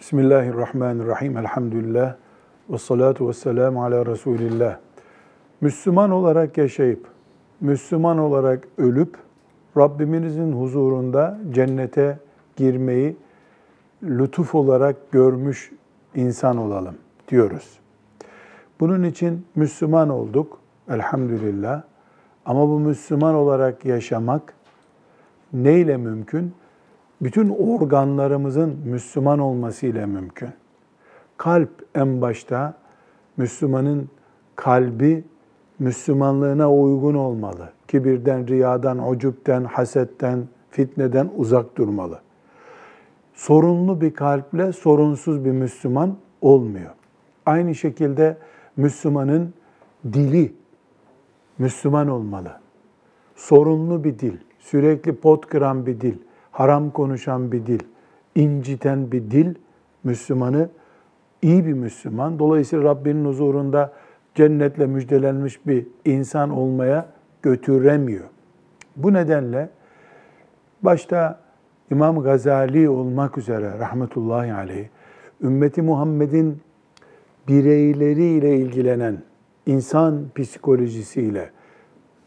Bismillahirrahmanirrahim. Elhamdülillah. Ve salatu ve selamu ala Resulillah. Müslüman olarak yaşayıp, Müslüman olarak ölüp, Rabbimizin huzurunda cennete girmeyi lütuf olarak görmüş insan olalım diyoruz. Bunun için Müslüman olduk elhamdülillah. Ama bu Müslüman olarak yaşamak neyle mümkün? Bütün organlarımızın Müslüman olmasıyla mümkün. Kalp en başta Müslümanın kalbi Müslümanlığına uygun olmalı. Kibirden, riyadan, ucupten, hasetten, fitneden uzak durmalı. Sorunlu bir kalple sorunsuz bir Müslüman olmuyor. Aynı şekilde Müslümanın dili Müslüman olmalı. Sorunlu bir dil, sürekli pot kıran bir dil, haram konuşan bir dil, inciten bir dil Müslümanı iyi bir Müslüman. Dolayısıyla Rabbinin huzurunda cennetle müjdelenmiş bir insan olmaya götüremiyor. Bu nedenle başta İmam Gazali olmak üzere rahmetullahi aleyh, ümmeti Muhammed'in bireyleriyle ilgilenen insan psikolojisiyle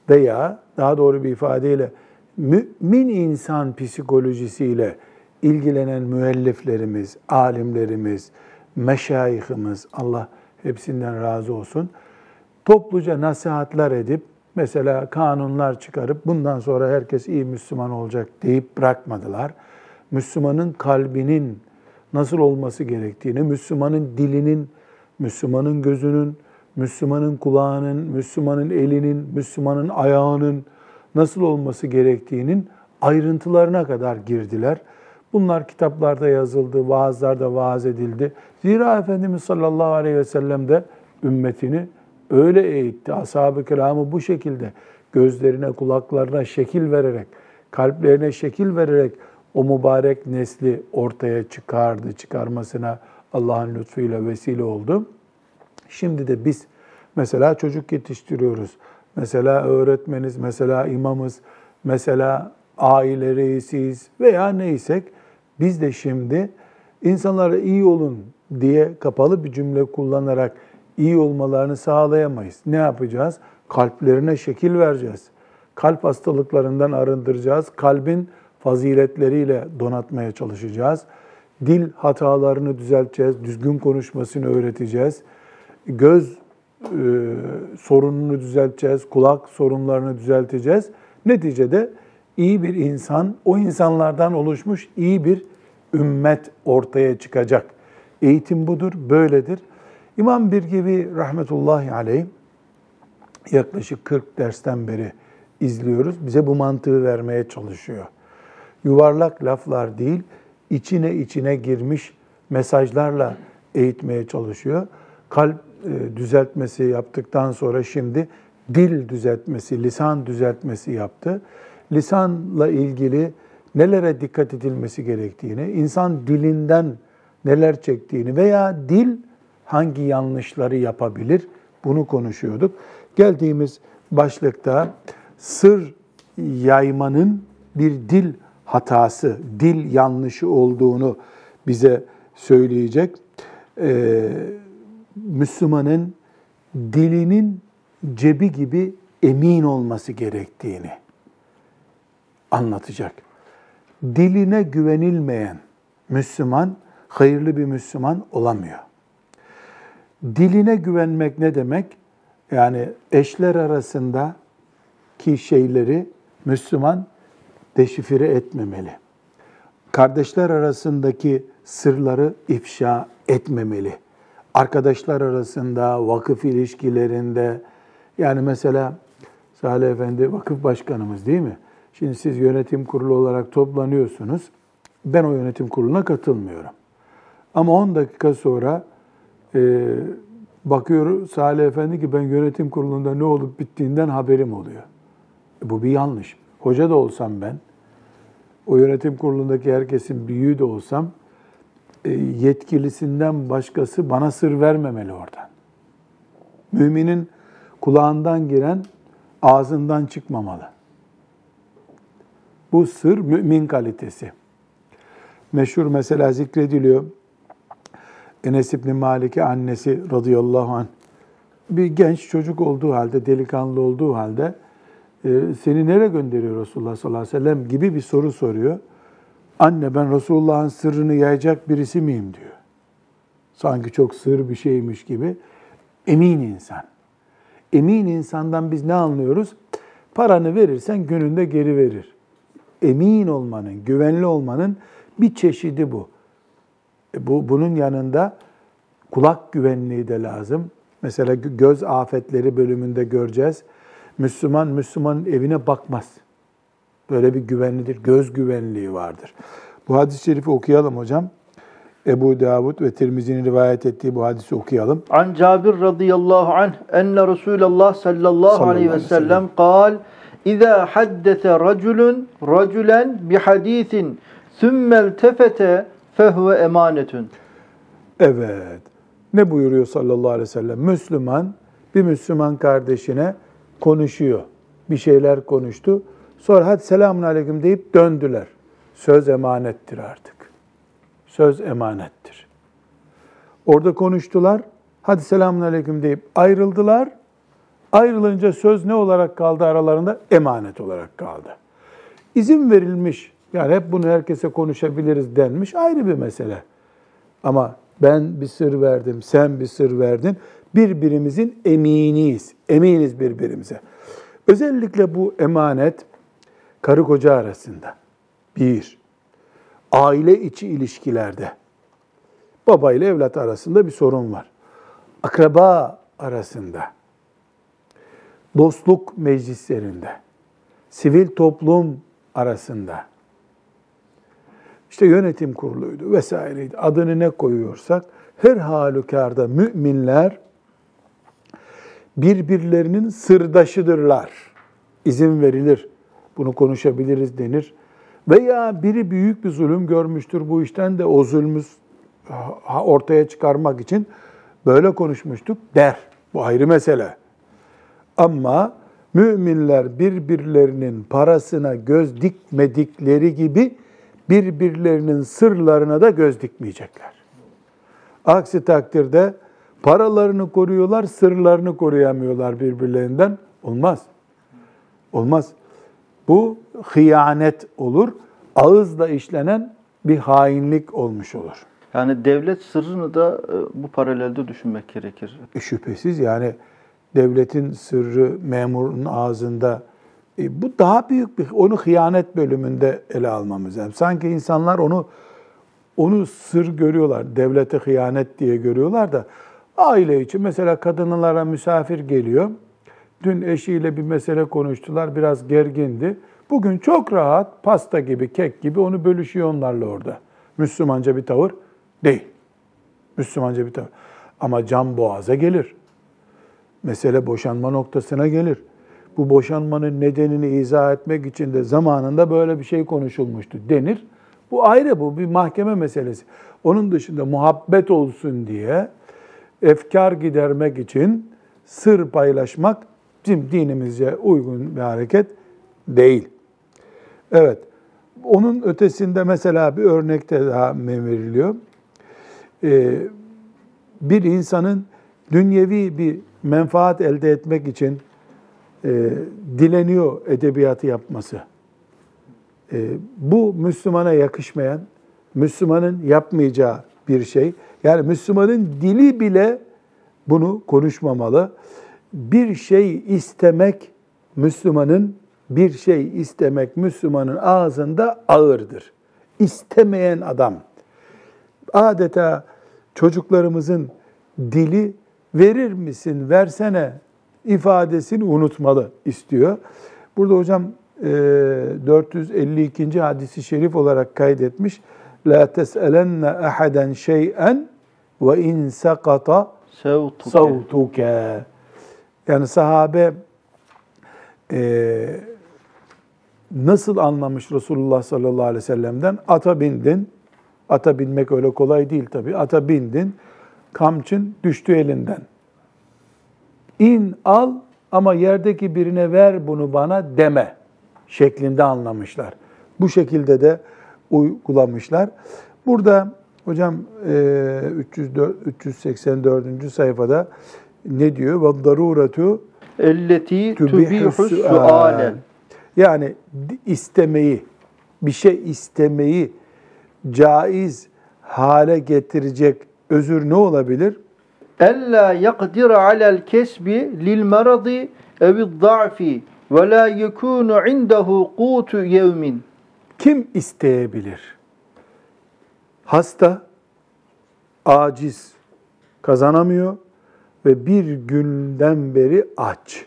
veya daha doğru bir ifadeyle mümin insan psikolojisiyle ilgilenen müelliflerimiz, alimlerimiz, meşayihimiz, Allah hepsinden razı olsun, topluca nasihatler edip, mesela kanunlar çıkarıp bundan sonra herkes iyi Müslüman olacak deyip bırakmadılar. Müslümanın kalbinin nasıl olması gerektiğini, Müslümanın dilinin, Müslümanın gözünün, Müslümanın kulağının, Müslümanın elinin, Müslümanın ayağının nasıl olması gerektiğinin ayrıntılarına kadar girdiler. Bunlar kitaplarda yazıldı, vaazlarda vaaz edildi. Zira Efendimiz sallallahu aleyhi ve sellem de ümmetini öyle eğitti. Ashab-ı kiramı bu şekilde gözlerine, kulaklarına şekil vererek, kalplerine şekil vererek o mübarek nesli ortaya çıkardı. Çıkarmasına Allah'ın lütfuyla vesile oldu. Şimdi de biz mesela çocuk yetiştiriyoruz. Mesela öğretmeniz, mesela imamız, mesela aile reisiyiz veya neysek biz de şimdi insanlara iyi olun diye kapalı bir cümle kullanarak iyi olmalarını sağlayamayız. Ne yapacağız? Kalplerine şekil vereceğiz. Kalp hastalıklarından arındıracağız. Kalbin faziletleriyle donatmaya çalışacağız. Dil hatalarını düzelteceğiz. Düzgün konuşmasını öğreteceğiz. Göz sorununu düzelteceğiz, kulak sorunlarını düzelteceğiz. Neticede iyi bir insan, o insanlardan oluşmuş iyi bir ümmet ortaya çıkacak. Eğitim budur, böyledir. İmam Birgevi rahmetullahi aleyh yaklaşık 40 dersten beri izliyoruz. Bize bu mantığı vermeye çalışıyor. Yuvarlak laflar değil, içine içine girmiş mesajlarla eğitmeye çalışıyor. Kalp düzeltmesi yaptıktan sonra şimdi dil düzeltmesi, lisan düzeltmesi yaptı. Lisanla ilgili nelere dikkat edilmesi gerektiğini, insan dilinden neler çektiğini veya dil hangi yanlışları yapabilir bunu konuşuyorduk. Geldiğimiz başlıkta sır yaymanın bir dil hatası, dil yanlışı olduğunu bize söyleyecek. Ee, Müslümanın dilinin cebi gibi emin olması gerektiğini anlatacak. Diline güvenilmeyen Müslüman hayırlı bir Müslüman olamıyor. Diline güvenmek ne demek? Yani eşler arasında ki şeyleri Müslüman deşifre etmemeli. Kardeşler arasındaki sırları ifşa etmemeli arkadaşlar arasında, vakıf ilişkilerinde, yani mesela Salih Efendi vakıf başkanımız değil mi? Şimdi siz yönetim kurulu olarak toplanıyorsunuz. Ben o yönetim kuruluna katılmıyorum. Ama 10 dakika sonra e, bakıyor Salih Efendi ki ben yönetim kurulunda ne olup bittiğinden haberim oluyor. E, bu bir yanlış. Hoca da olsam ben, o yönetim kurulundaki herkesin büyüğü de olsam yetkilisinden başkası bana sır vermemeli oradan. Müminin kulağından giren ağzından çıkmamalı. Bu sır mümin kalitesi. Meşhur mesela zikrediliyor. Enes İbni Malik'e annesi radıyallahu anh bir genç çocuk olduğu halde, delikanlı olduğu halde e, seni nereye gönderiyor Resulullah sallallahu aleyhi ve sellem gibi bir soru soruyor. Anne ben Resulullah'ın sırrını yayacak birisi miyim diyor. Sanki çok sır bir şeymiş gibi. Emin insan. Emin insandan biz ne anlıyoruz? Paranı verirsen gününde geri verir. Emin olmanın, güvenli olmanın bir çeşidi bu. E, bu bunun yanında kulak güvenliği de lazım. Mesela göz afetleri bölümünde göreceğiz. Müslüman Müslümanın evine bakmaz. Böyle bir güvenlidir. Göz güvenliği vardır. Bu hadis-i şerifi okuyalım hocam. Ebu Davud ve Tirmizi'nin rivayet ettiği bu hadisi okuyalım. An Cabir radıyallahu anh enne Resulullah sallallahu aleyhi ve sellem kal İza haddese raculun raculen bi hadisin sümmel tefete fehve emanetun. Evet. Ne buyuruyor sallallahu aleyhi ve sellem? Müslüman bir Müslüman kardeşine konuşuyor. Bir şeyler konuştu. Sonra hadi selamun aleyküm deyip döndüler. Söz emanettir artık. Söz emanettir. Orada konuştular. Hadi selamun aleyküm deyip ayrıldılar. Ayrılınca söz ne olarak kaldı aralarında? Emanet olarak kaldı. İzin verilmiş. Yani hep bunu herkese konuşabiliriz denmiş. Ayrı bir mesele. Ama ben bir sır verdim, sen bir sır verdin. Birbirimizin eminiyiz. Eminiz birbirimize. Özellikle bu emanet karı koca arasında. Bir, aile içi ilişkilerde. Baba ile evlat arasında bir sorun var. Akraba arasında. Dostluk meclislerinde. Sivil toplum arasında işte yönetim kuruluydu vesaireydi. Adını ne koyuyorsak her halükarda müminler birbirlerinin sırdaşıdırlar. İzin verilir. Bunu konuşabiliriz denir. Veya biri büyük bir zulüm görmüştür bu işten de o zulmü ortaya çıkarmak için böyle konuşmuştuk der. Bu ayrı mesele. Ama müminler birbirlerinin parasına göz dikmedikleri gibi birbirlerinin sırlarına da göz dikmeyecekler. Aksi takdirde paralarını koruyorlar, sırlarını koruyamıyorlar birbirlerinden. Olmaz. Olmaz. Bu hıyanet olur. Ağızla işlenen bir hainlik olmuş olur. Yani devlet sırrını da e, bu paralelde düşünmek gerekir. E, şüphesiz yani devletin sırrı memurun ağzında e, bu daha büyük bir, onu hıyanet bölümünde ele almamız lazım. Sanki insanlar onu onu sır görüyorlar, devlete hıyanet diye görüyorlar da aile için mesela kadınlara misafir geliyor. Dün eşiyle bir mesele konuştular, biraz gergindi. Bugün çok rahat pasta gibi, kek gibi onu bölüşüyor onlarla orada. Müslümanca bir tavır değil. Müslümanca bir tavır. Ama can boğaza gelir. Mesele boşanma noktasına gelir bu boşanmanın nedenini izah etmek için de zamanında böyle bir şey konuşulmuştu denir. Bu ayrı bu bir mahkeme meselesi. Onun dışında muhabbet olsun diye efkar gidermek için sır paylaşmak bizim dinimizce uygun bir hareket değil. Evet. Onun ötesinde mesela bir örnekte daha veriliyor. Ee, bir insanın dünyevi bir menfaat elde etmek için e, dileniyor edebiyatı yapması. E, bu Müslümana yakışmayan, Müslümanın yapmayacağı bir şey. Yani Müslümanın dili bile bunu konuşmamalı. Bir şey istemek Müslümanın bir şey istemek Müslümanın ağzında ağırdır. İstemeyen adam adeta çocuklarımızın dili verir misin, versene ifadesini unutmalı istiyor. Burada hocam 452. E, hadisi şerif olarak kaydetmiş. La tes'elenne ahaden şey'en ve in sakata savtuke. Yani sahabe e, nasıl anlamış Resulullah sallallahu aleyhi ve sellem'den? Ata bindin. Ata binmek öyle kolay değil tabii. Ata bindin. Kamçın düştü elinden. İn al ama yerdeki birine ver bunu bana deme şeklinde anlamışlar. Bu şekilde de uygulamışlar. Burada Hocam e, 304, 384. sayfada ne diyor? وَالضَّرُورَةُ Elleti تُبِحُ tubihu السُّؤَالَ sualen. Yani istemeyi, bir şey istemeyi caiz hale getirecek özür ne olabilir? Ella yakdira alel kesbi lil maradi evi da'fi ve la yekunu indehu kutu yevmin. Kim isteyebilir? Hasta, aciz, kazanamıyor ve bir günden beri aç.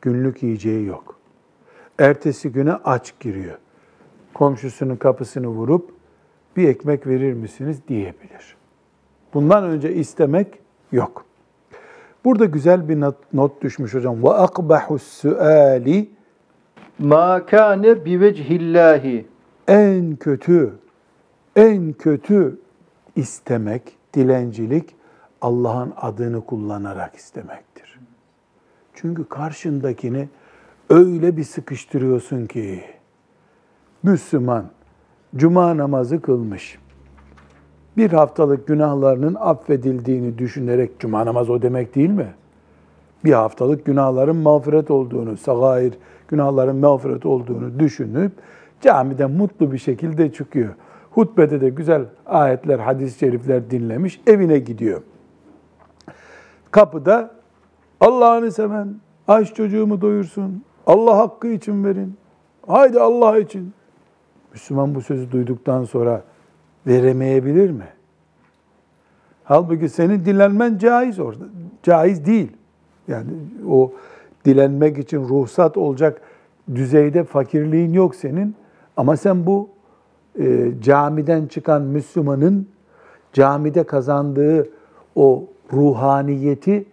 Günlük yiyeceği yok. Ertesi güne aç giriyor. Komşusunun kapısını vurup bir ekmek verir misiniz diyebilir. Bundan önce istemek yok. Burada güzel bir not, not düşmüş hocam. Ve akbahu suali Ma kâne bivecihillahi. en kötü, en kötü istemek, dilencilik Allah'ın adını kullanarak istemektir. Çünkü karşındakini öyle bir sıkıştırıyorsun ki Müslüman cuma namazı kılmış. Bir haftalık günahlarının affedildiğini düşünerek cuma namazı o demek değil mi? Bir haftalık günahların mağfiret olduğunu, sagair günahların mağfiret olduğunu düşünüp camiden mutlu bir şekilde çıkıyor. Hutbede de güzel ayetler, hadis-i şerifler dinlemiş, evine gidiyor. Kapıda Allah'ını seven, aç çocuğumu doyursun, Allah hakkı için verin, haydi Allah için. Müslüman bu sözü duyduktan sonra veremeyebilir mi? Halbuki senin dilenmen caiz orada. Caiz değil. Yani o dilenmek için ruhsat olacak düzeyde fakirliğin yok senin. Ama sen bu e, camiden çıkan Müslümanın camide kazandığı o ruhaniyeti,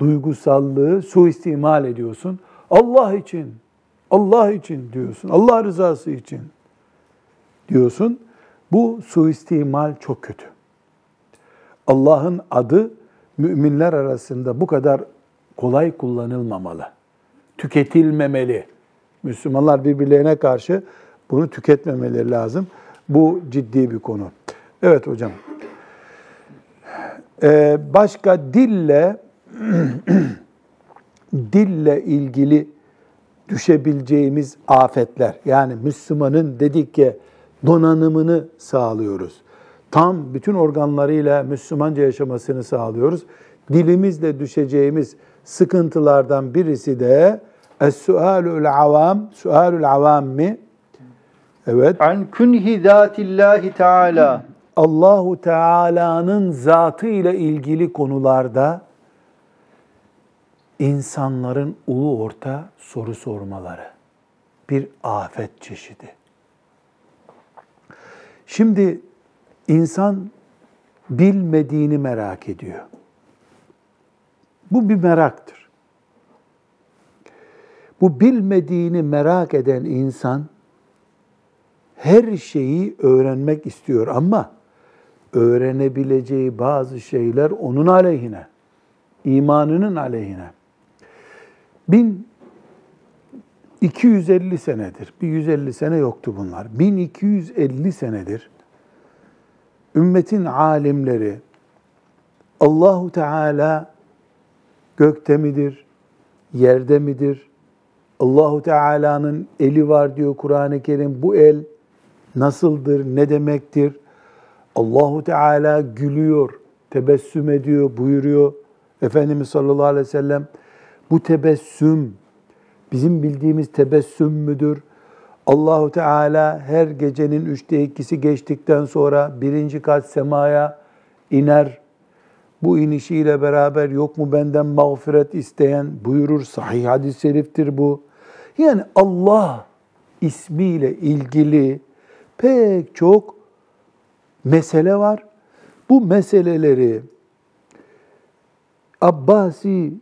duygusallığı suistimal ediyorsun. Allah için, Allah için diyorsun. Allah rızası için diyorsun. Bu suistimal çok kötü. Allah'ın adı müminler arasında bu kadar kolay kullanılmamalı. Tüketilmemeli. Müslümanlar birbirlerine karşı bunu tüketmemeleri lazım. Bu ciddi bir konu. Evet hocam. Ee, başka dille dille ilgili düşebileceğimiz afetler. Yani Müslümanın dedik ki donanımını sağlıyoruz. Tam bütün organlarıyla Müslümanca yaşamasını sağlıyoruz. Dilimizle düşeceğimiz sıkıntılardan birisi de Es-sualul avam, sualul avammi Evet. An kunhi zatillahi teala. Allahu Teala'nın zatı ile ilgili konularda insanların ulu orta soru sormaları bir afet çeşidi. Şimdi insan bilmediğini merak ediyor. Bu bir meraktır. Bu bilmediğini merak eden insan her şeyi öğrenmek istiyor ama öğrenebileceği bazı şeyler onun aleyhine, imanının aleyhine. 1250 senedir, bir 150 sene yoktu bunlar. 1250 senedir ümmetin alimleri Allahu Teala gökte midir, yerde midir? Allahu Teala'nın eli var diyor Kur'an-ı Kerim. Bu el nasıldır, ne demektir? Allahu Teala gülüyor, tebessüm ediyor buyuruyor. Efendimiz sallallahu aleyhi ve sellem bu tebessüm bizim bildiğimiz tebessüm müdür? Allahu Teala her gecenin üçte ikisi geçtikten sonra birinci kat semaya iner. Bu inişiyle beraber yok mu benden mağfiret isteyen buyurur. Sahih hadis-i şeriftir bu. Yani Allah ismiyle ilgili pek çok mesele var. Bu meseleleri Abbasi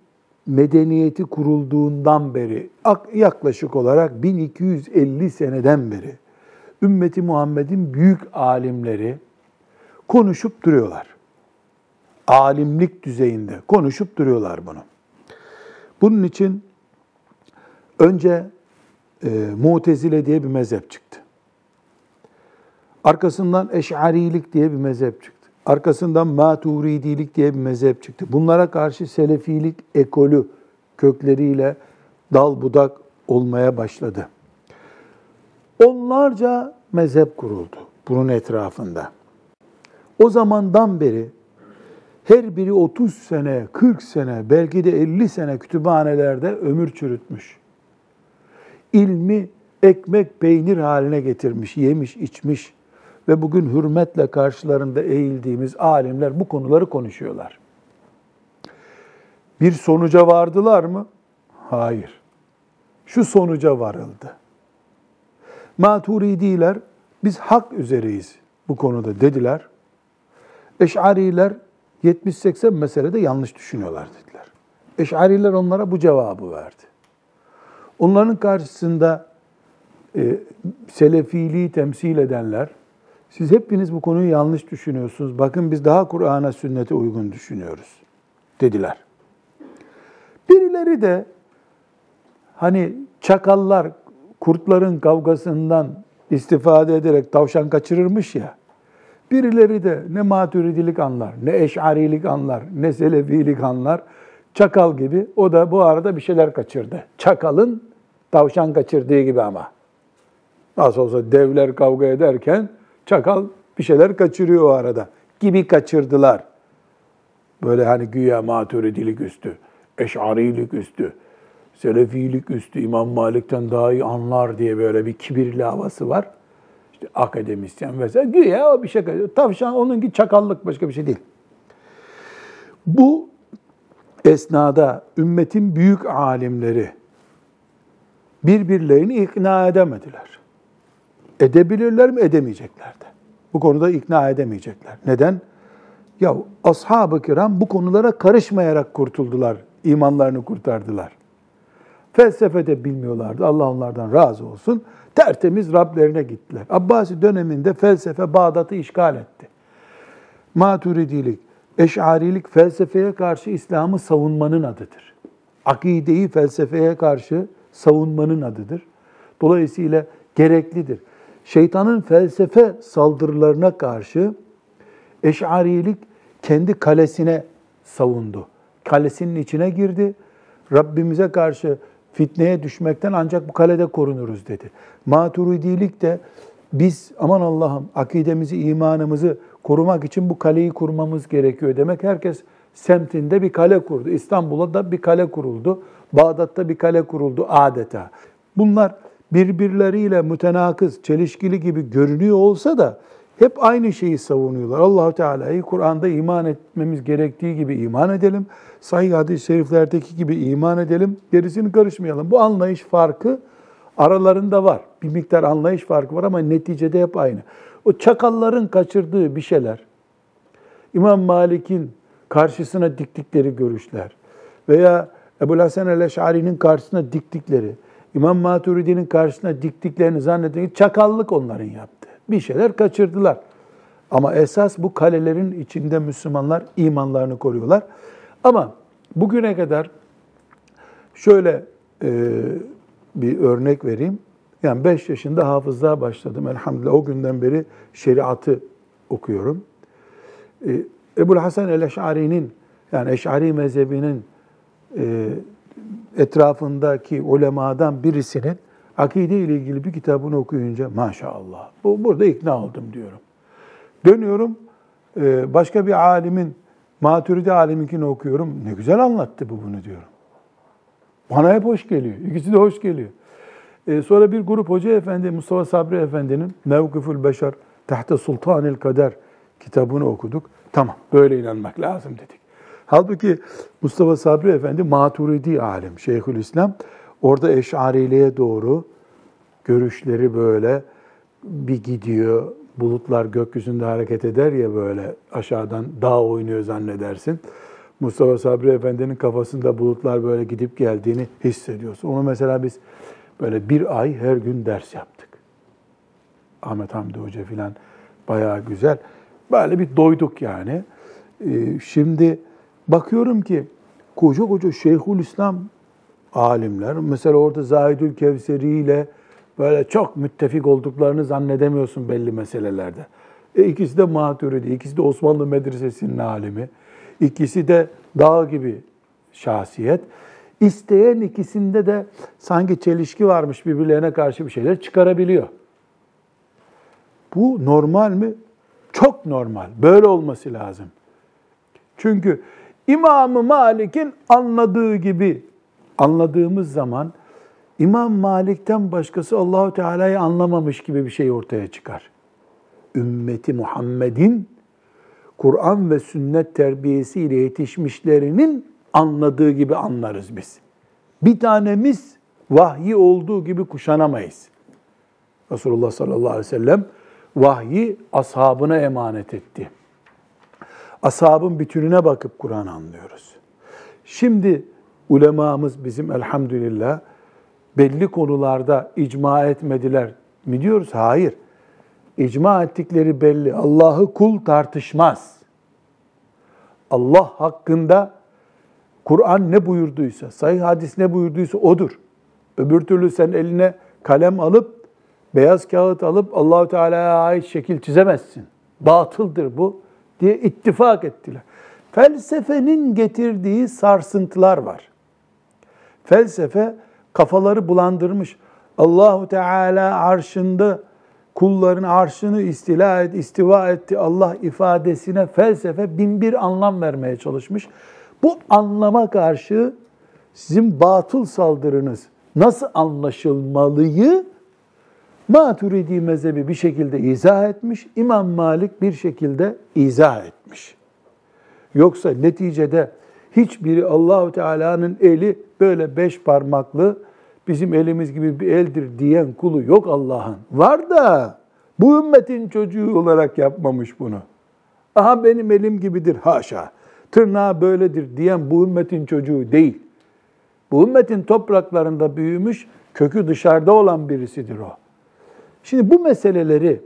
medeniyeti kurulduğundan beri yaklaşık olarak 1250 seneden beri ümmeti Muhammed'in büyük alimleri konuşup duruyorlar. Alimlik düzeyinde konuşup duruyorlar bunu. Bunun için önce e, Mutezile diye bir mezhep çıktı. Arkasından Eş'arilik diye bir mezhep çıktı. Arkasından Maturidilik diye bir mezhep çıktı. Bunlara karşı Selefilik ekolü kökleriyle dal budak olmaya başladı. Onlarca mezhep kuruldu bunun etrafında. O zamandan beri her biri 30 sene, 40 sene, belki de 50 sene kütüphanelerde ömür çürütmüş. İlmi ekmek peynir haline getirmiş, yemiş, içmiş ve bugün hürmetle karşılarında eğildiğimiz alimler bu konuları konuşuyorlar. Bir sonuca vardılar mı? Hayır. Şu sonuca varıldı. Maturidiler biz hak üzereyiz bu konuda dediler. Eş'ariler 70-80 meselede yanlış düşünüyorlar dediler. Eş'ariler onlara bu cevabı verdi. Onların karşısında e, selefiliği temsil edenler, siz hepiniz bu konuyu yanlış düşünüyorsunuz. Bakın biz daha Kur'an'a, sünnete uygun düşünüyoruz dediler. Birileri de hani çakallar kurtların kavgasından istifade ederek tavşan kaçırırmış ya. Birileri de ne maturidilik anlar, ne eşarilik anlar, ne selefilik anlar. Çakal gibi o da bu arada bir şeyler kaçırdı. Çakalın tavşan kaçırdığı gibi ama. Nasıl olsa devler kavga ederken çakal bir şeyler kaçırıyor o arada. Gibi kaçırdılar. Böyle hani güya maturidilik üstü, eşarilik üstü, selefilik üstü, İmam Malik'ten daha iyi anlar diye böyle bir kibirli havası var. İşte akademisyen vesaire. Güya o bir şey kaçırıyor. Tavşan onunki çakallık başka bir şey değil. Bu esnada ümmetin büyük alimleri birbirlerini ikna edemediler. Edebilirler mi? Edemeyecekler de. Bu konuda ikna edemeyecekler. Neden? Ya ashab-ı kiram bu konulara karışmayarak kurtuldular, imanlarını kurtardılar. Felsefede bilmiyorlardı. Allah onlardan razı olsun. Tertemiz Rablerine gittiler. Abbasi döneminde felsefe Bağdat'ı işgal etti. Maturidilik, Eş'arilik felsefeye karşı İslam'ı savunmanın adıdır. Akideyi felsefeye karşı savunmanın adıdır. Dolayısıyla gereklidir. Şeytanın felsefe saldırılarına karşı Eş'arilik kendi kalesine savundu. Kalesinin içine girdi. Rabbimize karşı fitneye düşmekten ancak bu kalede korunuruz dedi. Maturidilik de biz aman Allah'ım akidemizi, imanımızı korumak için bu kaleyi kurmamız gerekiyor demek. Herkes semtinde bir kale kurdu. İstanbul'da da bir kale kuruldu. Bağdat'ta bir kale kuruldu adeta. Bunlar birbirleriyle mütenakız, çelişkili gibi görünüyor olsa da hep aynı şeyi savunuyorlar. Allahu Teala'yı Kur'an'da iman etmemiz gerektiği gibi iman edelim. Sahih hadis-i şeriflerdeki gibi iman edelim. Gerisini karışmayalım. Bu anlayış farkı aralarında var. Bir miktar anlayış farkı var ama neticede hep aynı. O çakalların kaçırdığı bir şeyler, İmam Malik'in karşısına diktikleri görüşler veya Ebu Hasan el-Eş'ari'nin karşısına diktikleri, İmam Maturidi'nin karşısına diktiklerini zanneden çakallık onların yaptı. Bir şeyler kaçırdılar. Ama esas bu kalelerin içinde Müslümanlar imanlarını koruyorlar. Ama bugüne kadar şöyle e, bir örnek vereyim. Yani 5 yaşında hafızlığa başladım elhamdülillah. O günden beri şeriatı okuyorum. E, Ebu Hasan el-Eş'ari'nin yani Eş'ari mezhebinin e, etrafındaki ulemadan birisinin akide ile ilgili bir kitabını okuyunca maşallah bu burada ikna oldum diyorum. Dönüyorum e, başka bir alimin Maturidi aliminkini okuyorum. Ne güzel anlattı bu bunu diyorum. Bana hep hoş geliyor. İkisi de hoş geliyor. E, sonra bir grup hoca efendi Mustafa Sabri Efendi'nin Mevkifül Beşer Tahta Sultanil Kader kitabını okuduk. Tamam böyle inanmak lazım dedik. Halbuki Mustafa Sabri Efendi Maturidi alim, Şeyhülislam. Orada Eş'ariliğe doğru görüşleri böyle bir gidiyor. Bulutlar gökyüzünde hareket eder ya böyle aşağıdan dağ oynuyor zannedersin. Mustafa Sabri Efendi'nin kafasında bulutlar böyle gidip geldiğini hissediyorsun. Onu mesela biz böyle bir ay her gün ders yaptık. Ahmet Hamdi Hoca filan bayağı güzel. Böyle bir doyduk yani. Ee, şimdi bakıyorum ki koca koca Şeyhülislam alimler, mesela orada Zahidül Kevseri ile böyle çok müttefik olduklarını zannedemiyorsun belli meselelerde. E ikisi de Maturidi, ikisi de Osmanlı Medresesi'nin alimi, ikisi de dağ gibi şahsiyet. İsteyen ikisinde de sanki çelişki varmış birbirlerine karşı bir şeyler çıkarabiliyor. Bu normal mi? Çok normal. Böyle olması lazım. Çünkü İmam-ı Malik'in anladığı gibi anladığımız zaman İmam Malik'ten başkası Allahu Teala'yı anlamamış gibi bir şey ortaya çıkar. Ümmeti Muhammed'in Kur'an ve sünnet terbiyesiyle yetişmişlerinin anladığı gibi anlarız biz. Bir tanemiz vahyi olduğu gibi kuşanamayız. Resulullah sallallahu aleyhi ve sellem vahyi ashabına emanet etti. Ashabın bütününe bakıp Kur'an anlıyoruz. Şimdi ulemamız bizim elhamdülillah belli konularda icma etmediler mi diyoruz? Hayır. İcma ettikleri belli. Allah'ı kul tartışmaz. Allah hakkında Kur'an ne buyurduysa, sahih hadis ne buyurduysa odur. Öbür türlü sen eline kalem alıp, beyaz kağıt alıp Allahu Teala'ya ait şekil çizemezsin. Batıldır bu diye ittifak ettiler. Felsefenin getirdiği sarsıntılar var. Felsefe kafaları bulandırmış. Allahu Teala arşında kulların arşını istila et, istiva etti Allah ifadesine felsefe bin bir anlam vermeye çalışmış. Bu anlama karşı sizin batıl saldırınız nasıl anlaşılmalıyı Maturidi mezhebi bir şekilde izah etmiş, İmam Malik bir şekilde izah etmiş. Yoksa neticede hiçbiri Allahu Teala'nın eli böyle beş parmaklı bizim elimiz gibi bir eldir diyen kulu yok Allah'ın. Var da bu ümmetin çocuğu olarak yapmamış bunu. Aha benim elim gibidir haşa. Tırnağı böyledir diyen bu ümmetin çocuğu değil. Bu ümmetin topraklarında büyümüş, kökü dışarıda olan birisidir o. Şimdi bu meseleleri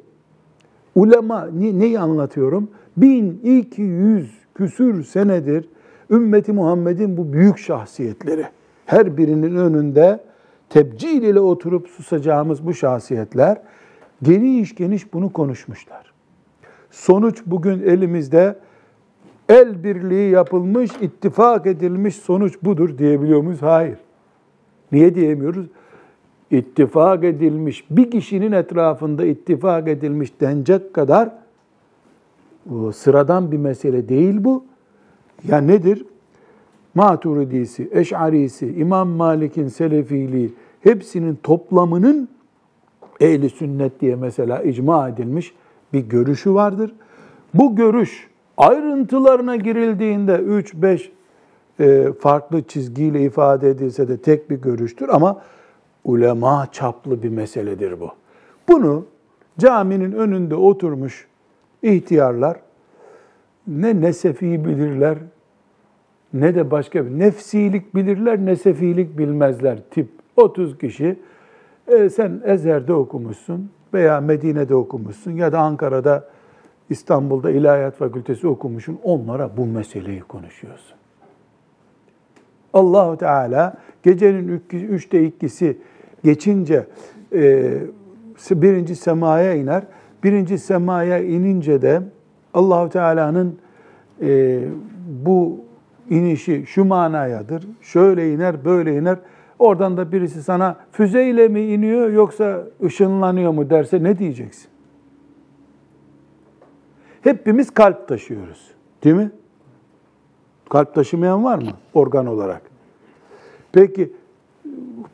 ulema ne, neyi anlatıyorum? 1200 küsür senedir ümmeti Muhammed'in bu büyük şahsiyetleri. Her birinin önünde tebcil ile oturup susacağımız bu şahsiyetler geniş geniş bunu konuşmuşlar. Sonuç bugün elimizde el birliği yapılmış, ittifak edilmiş sonuç budur diyebiliyor muyuz? Hayır. Niye diyemiyoruz? İttifak edilmiş, bir kişinin etrafında ittifak edilmiş denecek kadar sıradan bir mesele değil bu. Ya nedir? Maturidisi, Eş'arisi, İmam Malik'in Selefiliği hepsinin toplamının ehli sünnet diye mesela icma edilmiş bir görüşü vardır. Bu görüş ayrıntılarına girildiğinde 3-5 e, farklı çizgiyle ifade edilse de tek bir görüştür ama ulema çaplı bir meseledir bu. Bunu caminin önünde oturmuş ihtiyarlar ne nesefi bilirler ne de başka bir nefsilik bilirler, nesefilik bilmezler tip 30 kişi e, sen Ezer'de okumuşsun veya Medine'de okumuşsun ya da Ankara'da İstanbul'da İlahiyat Fakültesi okumuşsun. Onlara bu meseleyi konuşuyorsun. Allahu Teala gecenin üçte ikisi geçince e, birinci semaya iner. Birinci semaya inince de Allahu Teala'nın e, bu inişi şu manayadır. Şöyle iner, böyle iner. Oradan da birisi sana füzeyle mi iniyor yoksa ışınlanıyor mu derse ne diyeceksin? Hepimiz kalp taşıyoruz. Değil mi? Kalp taşımayan var mı organ olarak? Peki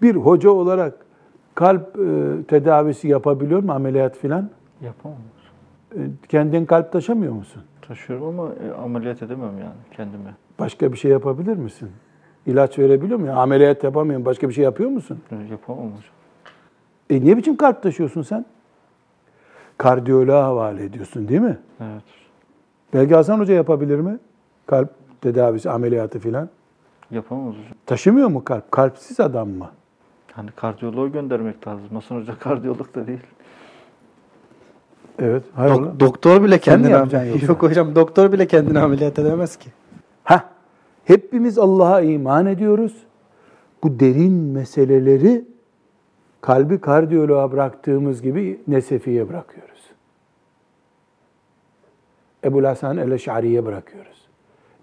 bir hoca olarak kalp e, tedavisi yapabiliyor mu ameliyat filan? Yapamam. E, kendin kalp taşımıyor musun? Taşıyorum ama e, ameliyat edemem yani kendime. Başka bir şey yapabilir misin? İlaç verebiliyor musun? Ameliyat yapamıyorum. Başka bir şey yapıyor musun? Yapamam hocam. E niye biçim kalp taşıyorsun sen? Kardiyoloğa havale ediyorsun değil mi? Evet. Belki Hasan Hoca yapabilir mi? Kalp tedavisi, ameliyatı filan. Yapamaz hocam. Taşımıyor mu kalp? Kalpsiz adam mı? Hani kardiyoloğa göndermek lazım. Hasan Hoca kardiyolog da değil. Evet. Hayır Dok- doktor bile kendini yoksa? Yok hocam doktor bile kendini ameliyat edemez ki. Ha, hepimiz Allah'a iman ediyoruz. Bu derin meseleleri kalbi kardiyoloğa bıraktığımız gibi Nesefi'ye bırakıyoruz. Ebu Hasan el-Eş'ari'ye bırakıyoruz.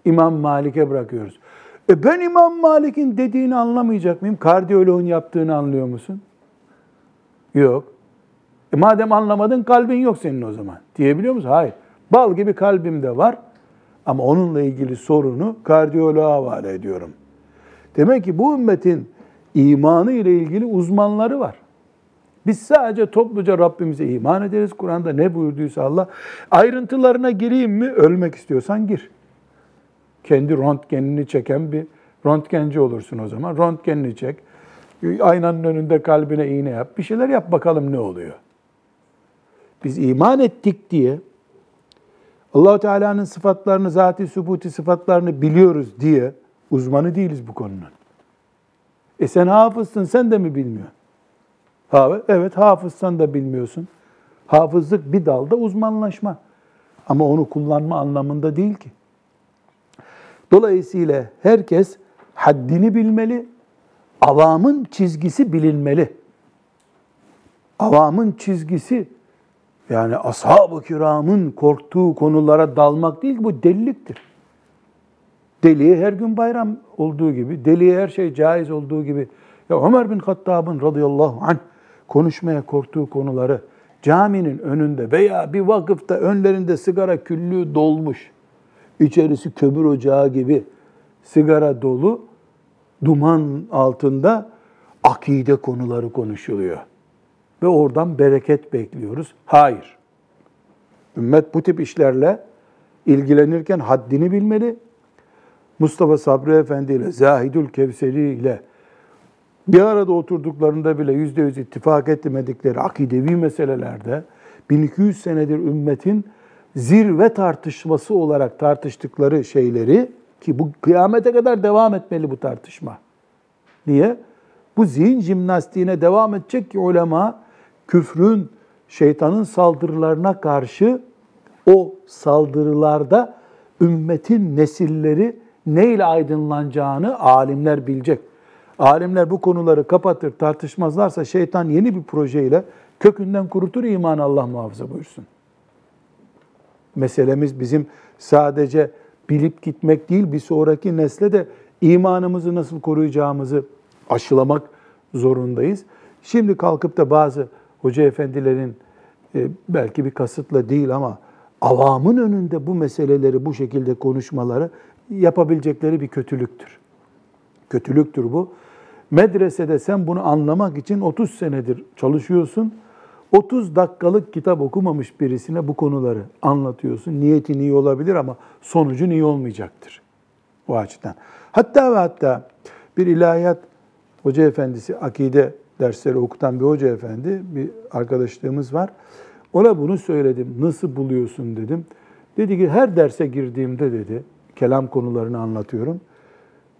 İmam Malik'e bırakıyoruz. E ben İmam Malik'in dediğini anlamayacak mıyım? Kardiyoloğun yaptığını anlıyor musun? Yok. E madem anlamadın kalbin yok senin o zaman. Diyebiliyor musun? Hayır. Bal gibi kalbimde var ama onunla ilgili sorunu kardiyoloğa havale ediyorum. Demek ki bu ümmetin imanı ile ilgili uzmanları var. Biz sadece topluca Rabbimize iman ederiz. Kur'an'da ne buyurduysa Allah. Ayrıntılarına gireyim mi? Ölmek istiyorsan gir. Kendi röntgenini çeken bir röntgenci olursun o zaman. Röntgenini çek. Aynanın önünde kalbine iğne yap. Bir şeyler yap bakalım ne oluyor. Biz iman ettik diye Allahu Teala'nın sıfatlarını, zati sübuti sıfatlarını biliyoruz diye uzmanı değiliz bu konunun. E sen hafızsın, sen de mi bilmiyorsun? Ha, evet, hafızsan da bilmiyorsun. Hafızlık bir dalda uzmanlaşma. Ama onu kullanma anlamında değil ki. Dolayısıyla herkes haddini bilmeli, avamın çizgisi bilinmeli. Avamın çizgisi yani ashab-ı kiramın korktuğu konulara dalmak değil bu deliliktir. Deliye her gün bayram olduğu gibi, deliye her şey caiz olduğu gibi. Ya Ömer bin Hattab'ın radıyallahu anh konuşmaya korktuğu konuları caminin önünde veya bir vakıfta önlerinde sigara küllüğü dolmuş, içerisi kömür ocağı gibi sigara dolu, duman altında akide konuları konuşuluyor. Ve oradan bereket bekliyoruz. Hayır. Ümmet bu tip işlerle ilgilenirken haddini bilmeli. Mustafa Sabri Efendi ile Zahidül Kevseri ile bir arada oturduklarında bile yüzde yüz ittifak etmedikleri akidevi meselelerde 1200 senedir ümmetin zirve tartışması olarak tartıştıkları şeyleri ki bu kıyamete kadar devam etmeli bu tartışma. Niye? Bu zihin jimnastiğine devam edecek ki ulema küfrün, şeytanın saldırılarına karşı o saldırılarda ümmetin nesilleri neyle aydınlanacağını alimler bilecek. Alimler bu konuları kapatır, tartışmazlarsa şeytan yeni bir projeyle kökünden kurutur imanı Allah muhafaza buyursun. Meselemiz bizim sadece bilip gitmek değil, bir sonraki nesle de imanımızı nasıl koruyacağımızı aşılamak zorundayız. Şimdi kalkıp da bazı hoca efendilerin e, belki bir kasıtla değil ama avamın önünde bu meseleleri bu şekilde konuşmaları yapabilecekleri bir kötülüktür. Kötülüktür bu. Medresede sen bunu anlamak için 30 senedir çalışıyorsun. 30 dakikalık kitap okumamış birisine bu konuları anlatıyorsun. Niyetin iyi olabilir ama sonucun iyi olmayacaktır. Bu açıdan. Hatta ve hatta bir ilahiyat hoca efendisi, akide dersleri okutan bir hoca efendi, bir arkadaşlığımız var. Ona bunu söyledim. Nasıl buluyorsun dedim. Dedi ki her derse girdiğimde dedi, kelam konularını anlatıyorum.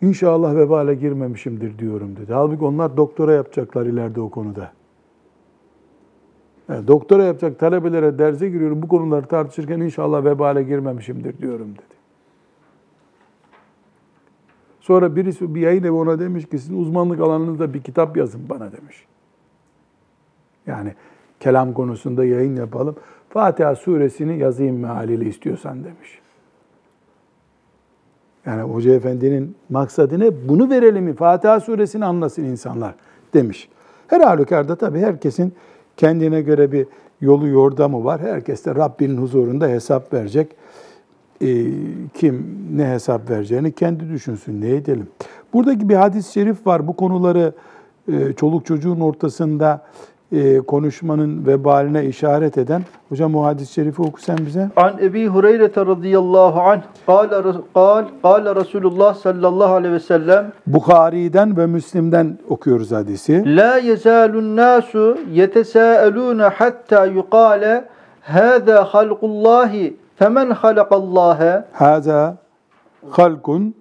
İnşallah vebale girmemişimdir diyorum dedi. Halbuki onlar doktora yapacaklar ileride o konuda. Doktora yapacak talebelere derse giriyorum. Bu konuları tartışırken inşallah vebale girmemişimdir diyorum dedi. Sonra birisi bir yayın evi ona demiş ki sizin uzmanlık alanınızda bir kitap yazın bana demiş. Yani kelam konusunda yayın yapalım. Fatiha suresini yazayım mealiyle istiyorsan demiş. Yani Hoca Efendi'nin maksadı ne? Bunu verelim Fatiha suresini anlasın insanlar demiş. Her halükarda tabii herkesin kendine göre bir yolu yordamı var. Herkes de Rabbinin huzurunda hesap verecek. Ee, kim ne hesap vereceğini kendi düşünsün. Ne edelim? Buradaki bir hadis-i şerif var. Bu konuları e, çoluk çocuğun ortasında e, konuşmanın vebaline işaret eden. Hocam o hadis-i şerifi oku sen bize. An Ebi Hureyre radıyallahu anh kâle, kâl, kâle Resulullah sallallahu aleyhi ve sellem Bukhari'den ve Müslim'den okuyoruz hadisi. La yezalun nasu yetesâelûne hatta yukâle hâzâ halkullahi femen halakallâhe Hâzâ halkun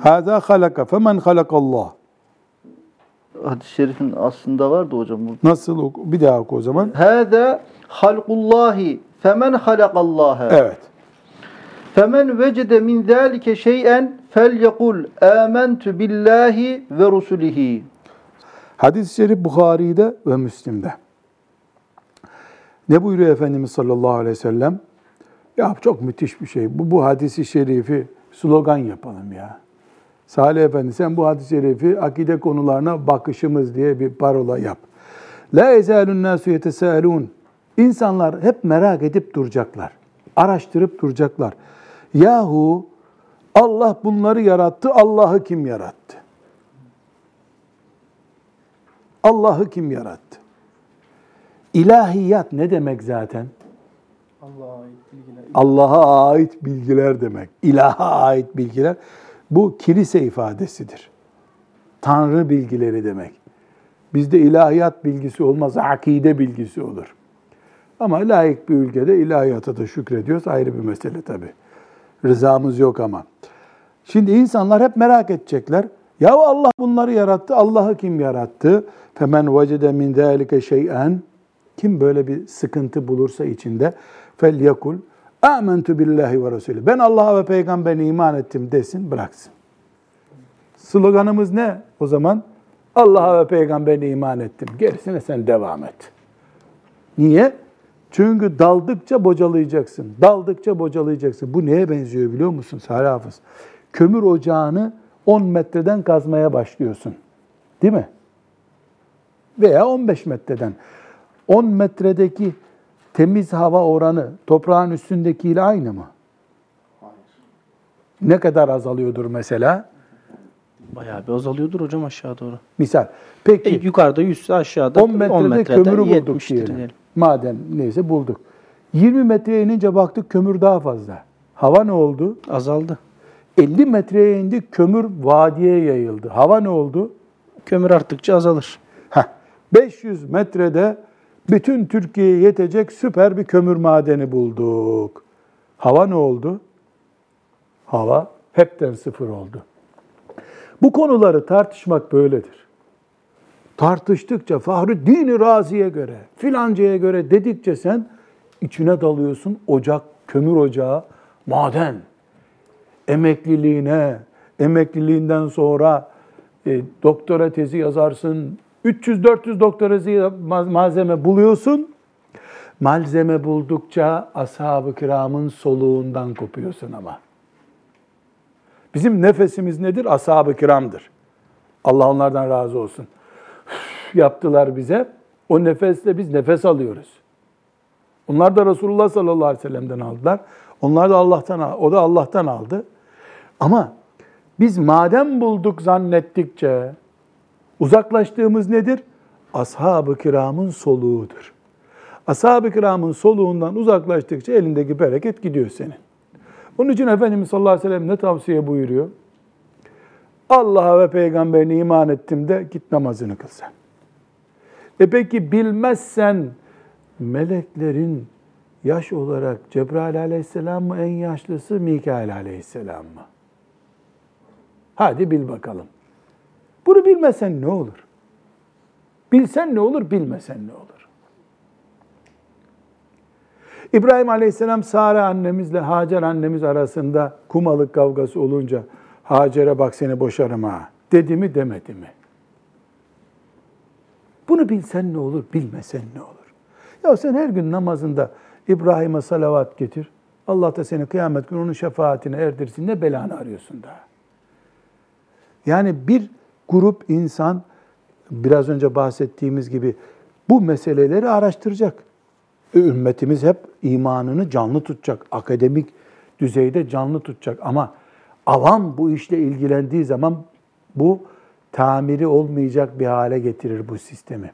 Hâzâ halaka femen halakallah. Hadis-i şerifin aslında vardı hocam. Nasıl oku? Bir daha oku o zaman. Hâzâ halkullahi femen halakallâhe. Evet. Femen vecede min zâlike şey'en felyekul âmentu billahi ve rusulihi. Hadis-i şerif Bukhari'de ve Müslim'de. Ne buyuruyor Efendimiz sallallahu aleyhi ve sellem? Ya çok müthiş bir şey. Bu, bu hadisi şerifi slogan yapalım ya. Salih Efendi sen bu hadis-i şerifi akide konularına bakışımız diye bir parola yap. La ezalun nasu yetesalun. İnsanlar hep merak edip duracaklar. Araştırıp duracaklar. Yahu Allah bunları yarattı. Allah'ı kim yarattı? Allah'ı kim yarattı? İlahiyat ne demek zaten? Allah'a ait bilgiler. Allah'a ait bilgiler demek. İlaha ait bilgiler. Bu kilise ifadesidir. Tanrı bilgileri demek. Bizde ilahiyat bilgisi olmaz, akide bilgisi olur. Ama layık bir ülkede ilahiyata da şükrediyoruz. Ayrı bir mesele tabii. Rızamız yok ama. Şimdi insanlar hep merak edecekler. Ya Allah bunları yarattı. Allah'ı kim yarattı? Femen vecede min zâlike şey'en kim böyle bir sıkıntı bulursa içinde fel yakul amentu billahi ve resulü. Ben Allah'a ve peygamberine iman ettim desin, bıraksın. Sloganımız ne o zaman? Allah'a ve peygamberine iman ettim. Gerisine sen devam et. Niye? Çünkü daldıkça bocalayacaksın. Daldıkça bocalayacaksın. Bu neye benziyor biliyor musun Salih Hafız? Kömür ocağını 10 metreden kazmaya başlıyorsun. Değil mi? Veya 15 metreden. 10 metredeki temiz hava oranı toprağın üstündekiyle aynı mı? Ne kadar azalıyordur mesela? Bayağı bir azalıyordur hocam aşağı doğru. Misal. Peki E, yukarıda 100 aşağıda 10 metrede kömürü bulduk 70'tir diyelim. diyelim. Maden neyse bulduk. 20 metreye inince baktık kömür daha fazla. Hava ne oldu? Azaldı. 50 metreye indik kömür vadiye yayıldı. Hava ne oldu? Kömür arttıkça azalır. Heh, 500 metrede bütün Türkiye'ye yetecek süper bir kömür madeni bulduk. Hava ne oldu? Hava hepten sıfır oldu. Bu konuları tartışmak böyledir. Tartıştıkça Fahruddin Razi'ye göre, filancaya göre dedikçe sen içine dalıyorsun ocak, kömür ocağı, maden. Emekliliğine, emekliliğinden sonra e, doktora tezi yazarsın, 300-400 doktora malzeme buluyorsun. Malzeme buldukça ashab-ı kiramın soluğundan kopuyorsun ama. Bizim nefesimiz nedir? Ashab-ı kiramdır. Allah onlardan razı olsun. Üf, yaptılar bize. O nefesle biz nefes alıyoruz. Onlar da Resulullah sallallahu aleyhi ve sellem'den aldılar. Onlar da Allah'tan al- o da Allah'tan aldı. Ama biz madem bulduk zannettikçe uzaklaştığımız nedir? Ashab-ı kiramın soluğudur. Ashab-ı kiramın soluğundan uzaklaştıkça elindeki bereket gidiyor senin. Onun için Efendimiz sallallahu aleyhi ve sellem ne tavsiye buyuruyor? Allah'a ve peygamberine iman ettim de git namazını kıl sen. E peki bilmezsen meleklerin yaş olarak Cebrail aleyhisselam mı en yaşlısı, Mikail aleyhisselam mı? Hadi bil bakalım. Bunu bilmesen ne olur? Bilsen ne olur, bilmesen ne olur? İbrahim Aleyhisselam Sare annemizle Hacer annemiz arasında kumalık kavgası olunca Hacer'e bak seni boşarım ha dedi mi demedi mi? Bunu bilsen ne olur, bilmesen ne olur? Ya sen her gün namazında İbrahim'e salavat getir. Allah da seni kıyamet günü onun şefaatine erdirsin. Ne belanı arıyorsun daha? Yani bir grup insan biraz önce bahsettiğimiz gibi bu meseleleri araştıracak. Ümmetimiz hep imanını canlı tutacak, akademik düzeyde canlı tutacak. Ama avam bu işle ilgilendiği zaman bu tamiri olmayacak bir hale getirir bu sistemi.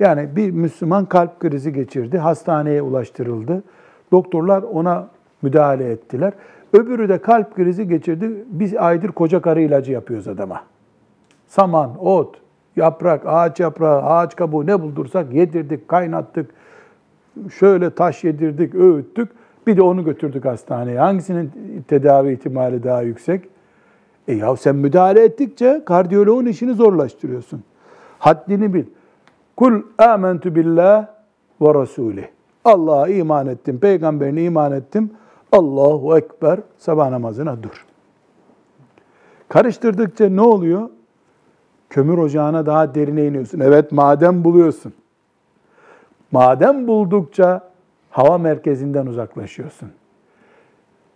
Yani bir Müslüman kalp krizi geçirdi, hastaneye ulaştırıldı. Doktorlar ona müdahale ettiler. Öbürü de kalp krizi geçirdi. Biz aydır koca karı ilacı yapıyoruz adama. Saman, ot, yaprak, ağaç yaprağı, ağaç kabuğu ne buldursak yedirdik, kaynattık. Şöyle taş yedirdik, öğüttük. Bir de onu götürdük hastaneye. Hangisinin tedavi ihtimali daha yüksek? E ya sen müdahale ettikçe kardiyoloğun işini zorlaştırıyorsun. Haddini bil. Kul amentu billah ve rasulih. Allah'a iman ettim, peygamberine iman ettim. Allahu Ekber sabah namazına dur. Karıştırdıkça ne oluyor? Kömür ocağına daha derine iniyorsun. Evet maden buluyorsun. Maden buldukça hava merkezinden uzaklaşıyorsun.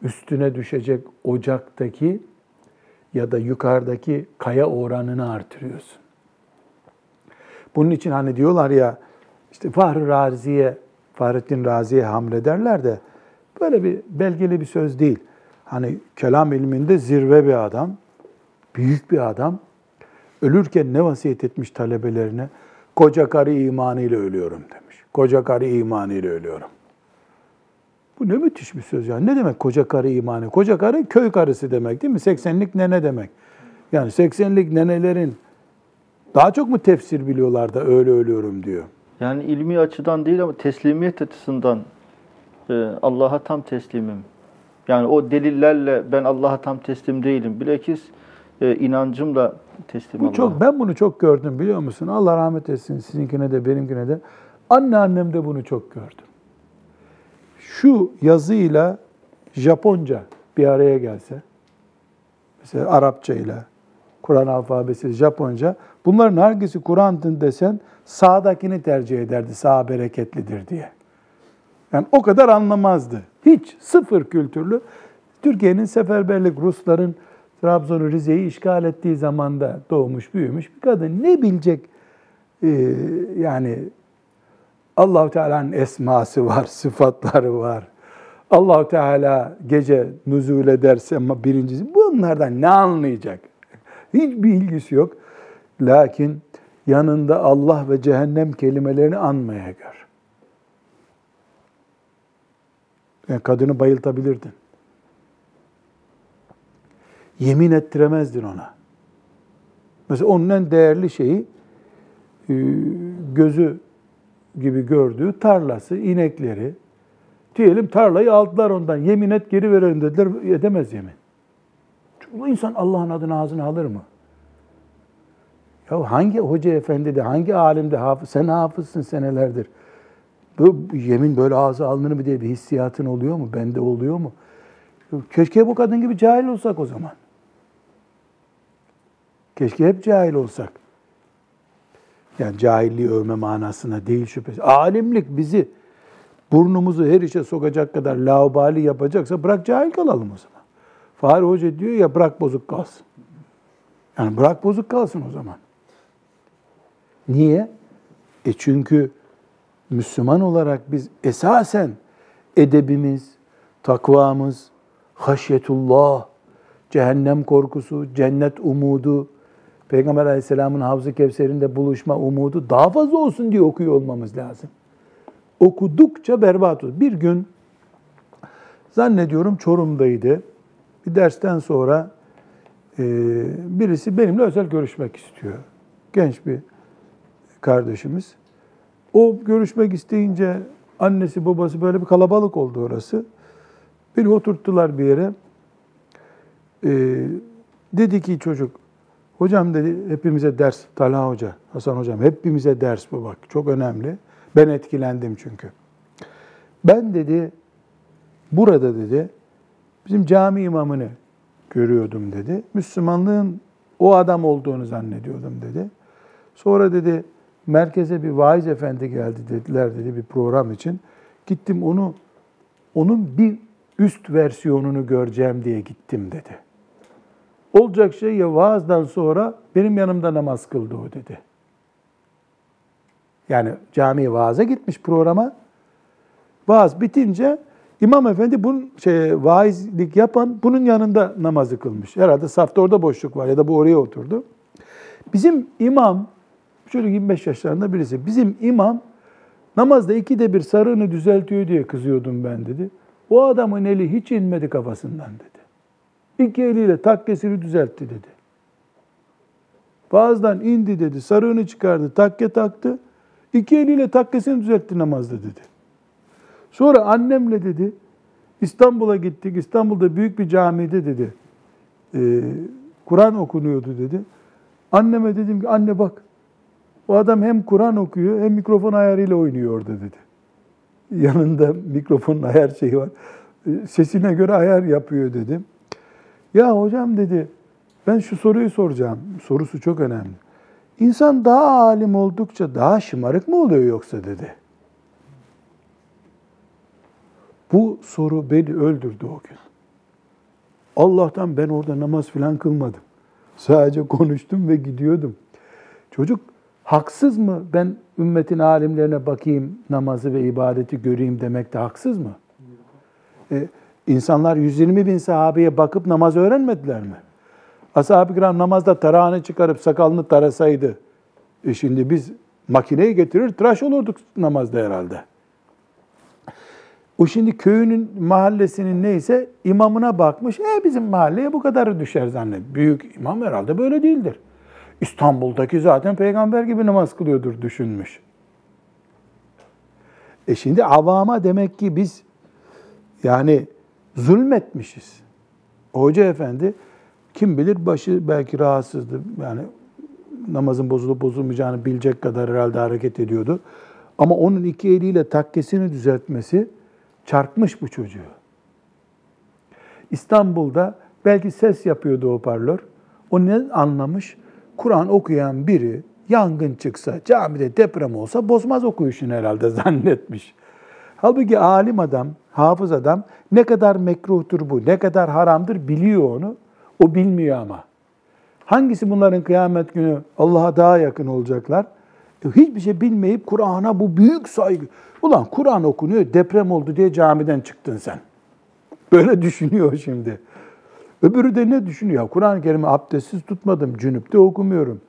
Üstüne düşecek ocaktaki ya da yukarıdaki kaya oranını artırıyorsun. Bunun için hani diyorlar ya işte Fahri Razi'ye, Fahrettin Razi'ye hamlederler de böyle bir belgeli bir söz değil. Hani kelam ilminde zirve bir adam, büyük bir adam. Ölürken ne vasiyet etmiş talebelerine? Koca karı imanıyla ölüyorum demiş. Koca karı imanıyla ölüyorum. Bu ne müthiş bir söz yani. Ne demek koca karı imanı? Koca karı köy karısı demek değil mi? 80'lik nene demek. Yani 80'lik nenelerin daha çok mu tefsir biliyorlar da öyle ölüyorum diyor. Yani ilmi açıdan değil ama teslimiyet açısından e, Allah'a tam teslimim. Yani o delillerle ben Allah'a tam teslim değilim. Bilakis e, inancımla teslim Bu Allah'a. çok ben bunu çok gördüm biliyor musun? Allah rahmet etsin sizinkine de benimkine de. Anneannem de bunu çok gördüm. Şu yazıyla Japonca bir araya gelse, mesela Arapça ile Kur'an alfabesi Japonca, bunların hangisi Kur'an'ın desen sağdakini tercih ederdi, sağ bereketlidir diye. Yani o kadar anlamazdı. Hiç, sıfır kültürlü. Türkiye'nin seferberlik, Rusların Trabzon'u, Rize'yi işgal ettiği zamanda doğmuş, büyümüş bir kadın. Ne bilecek? Ee, yani Allahu Teala'nın esması var, sıfatları var. Allahu Teala gece nüzul ederse ama birincisi bunlardan ne anlayacak? Hiçbir ilgisi yok. Lakin yanında Allah ve cehennem kelimelerini anmaya gör. Yani kadını bayıltabilirdin. Yemin ettiremezdin ona. Mesela onun en değerli şeyi e, gözü gibi gördüğü tarlası, inekleri. Diyelim tarlayı aldılar ondan. Yemin et geri verelim dediler. Edemez yemin. Çünkü insan Allah'ın adını ağzına alır mı? Ya hangi hoca efendi de, hangi alim de hafız, sen hafızsın senelerdir. Bu yemin böyle ağza alınır mı diye bir hissiyatın oluyor mu? Bende oluyor mu? Keşke bu kadın gibi cahil olsak o zaman. Keşke hep cahil olsak. Yani cahilliği övme manasına değil şüphesiz. Alimlik bizi burnumuzu her işe sokacak kadar laubali yapacaksa bırak cahil kalalım o zaman. Fahri Hoca diyor ya bırak bozuk kalsın. Yani bırak bozuk kalsın o zaman. Niye? E çünkü Müslüman olarak biz esasen edebimiz, takvamız, haşyetullah, cehennem korkusu, cennet umudu, Peygamber aleyhisselamın Havz-ı Kevser'inde buluşma umudu daha fazla olsun diye okuyor olmamız lazım. Okudukça berbat olur. Bir gün zannediyorum Çorum'daydı. Bir dersten sonra e, birisi benimle özel görüşmek istiyor. Genç bir kardeşimiz. O görüşmek isteyince annesi babası böyle bir kalabalık oldu orası. Beni oturttular bir yere. Ee, dedi ki çocuk, hocam dedi hepimize ders, Talha Hoca, Hasan Hocam hepimize ders bu bak çok önemli. Ben etkilendim çünkü. Ben dedi burada dedi bizim cami imamını görüyordum dedi. Müslümanlığın o adam olduğunu zannediyordum dedi. Sonra dedi merkeze bir vaiz efendi geldi dediler dedi bir program için. Gittim onu onun bir üst versiyonunu göreceğim diye gittim dedi. Olacak şey ya vaazdan sonra benim yanımda namaz kıldı o dedi. Yani camiye vaaza gitmiş programa. Vaaz bitince imam efendi bunun şey, vaizlik yapan bunun yanında namazı kılmış. Herhalde safta orada boşluk var ya da bu oraya oturdu. Bizim imam Şöyle 25 yaşlarında birisi. Bizim imam namazda ikide bir sarığını düzeltiyor diye kızıyordum ben dedi. O adamın eli hiç inmedi kafasından dedi. İki eliyle takkesini düzeltti dedi. Bazıdan indi dedi, sarığını çıkardı, takke taktı. İki eliyle takkesini düzeltti namazda dedi. Sonra annemle dedi, İstanbul'a gittik. İstanbul'da büyük bir camide dedi. E, Kur'an okunuyordu dedi. Anneme dedim ki anne bak o adam hem Kur'an okuyor hem mikrofon ayarıyla oynuyor orada dedi. Yanında mikrofonun ayar şeyi var. Sesine göre ayar yapıyor dedim. Ya hocam dedi ben şu soruyu soracağım. Sorusu çok önemli. İnsan daha alim oldukça daha şımarık mı oluyor yoksa dedi. Bu soru beni öldürdü o gün. Allah'tan ben orada namaz filan kılmadım. Sadece konuştum ve gidiyordum. Çocuk haksız mı ben ümmetin alimlerine bakayım, namazı ve ibadeti göreyim demek de haksız mı? Ee, insanlar 120 bin sahabeye bakıp namaz öğrenmediler mi? Ashab-ı kiram namazda tarağını çıkarıp sakalını tarasaydı, e şimdi biz makineyi getirir tıraş olurduk namazda herhalde. O şimdi köyünün mahallesinin neyse imamına bakmış. E bizim mahalleye bu kadarı düşer zannet. Büyük imam herhalde böyle değildir. İstanbul'daki zaten peygamber gibi namaz kılıyordur düşünmüş. E şimdi avama demek ki biz yani zulmetmişiz. Hoca efendi kim bilir başı belki rahatsızdı. Yani namazın bozulup bozulmayacağını bilecek kadar herhalde hareket ediyordu. Ama onun iki eliyle takkesini düzeltmesi çarpmış bu çocuğu. İstanbul'da belki ses yapıyordu o parlör. O ne anlamış? Kur'an okuyan biri yangın çıksa, camide deprem olsa bozmaz okuyuşunu herhalde zannetmiş. Halbuki alim adam, hafız adam ne kadar mekruhtur bu, ne kadar haramdır biliyor onu. O bilmiyor ama. Hangisi bunların kıyamet günü Allah'a daha yakın olacaklar? E, hiçbir şey bilmeyip Kur'an'a bu büyük saygı. Ulan Kur'an okunuyor, deprem oldu diye camiden çıktın sen. Böyle düşünüyor şimdi. Öbürü de ne düşünüyor? Kur'an-ı Kerim'i abdestsiz tutmadım, cünüpte okumuyorum.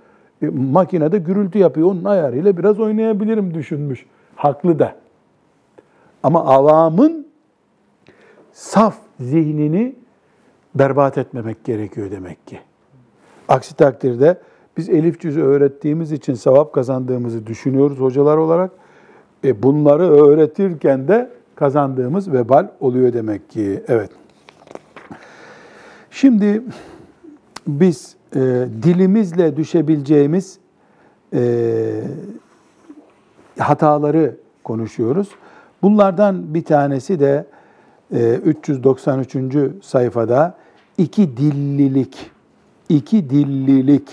E, makinede gürültü yapıyor, onun ayarıyla biraz oynayabilirim düşünmüş. Haklı da. Ama avamın saf zihnini berbat etmemek gerekiyor demek ki. Aksi takdirde biz elif cüzü öğrettiğimiz için sevap kazandığımızı düşünüyoruz hocalar olarak. E bunları öğretirken de kazandığımız vebal oluyor demek ki. Evet. Şimdi biz e, dilimizle düşebileceğimiz e, hataları konuşuyoruz. Bunlardan bir tanesi de 393. sayfada iki dillilik. İki dillilik.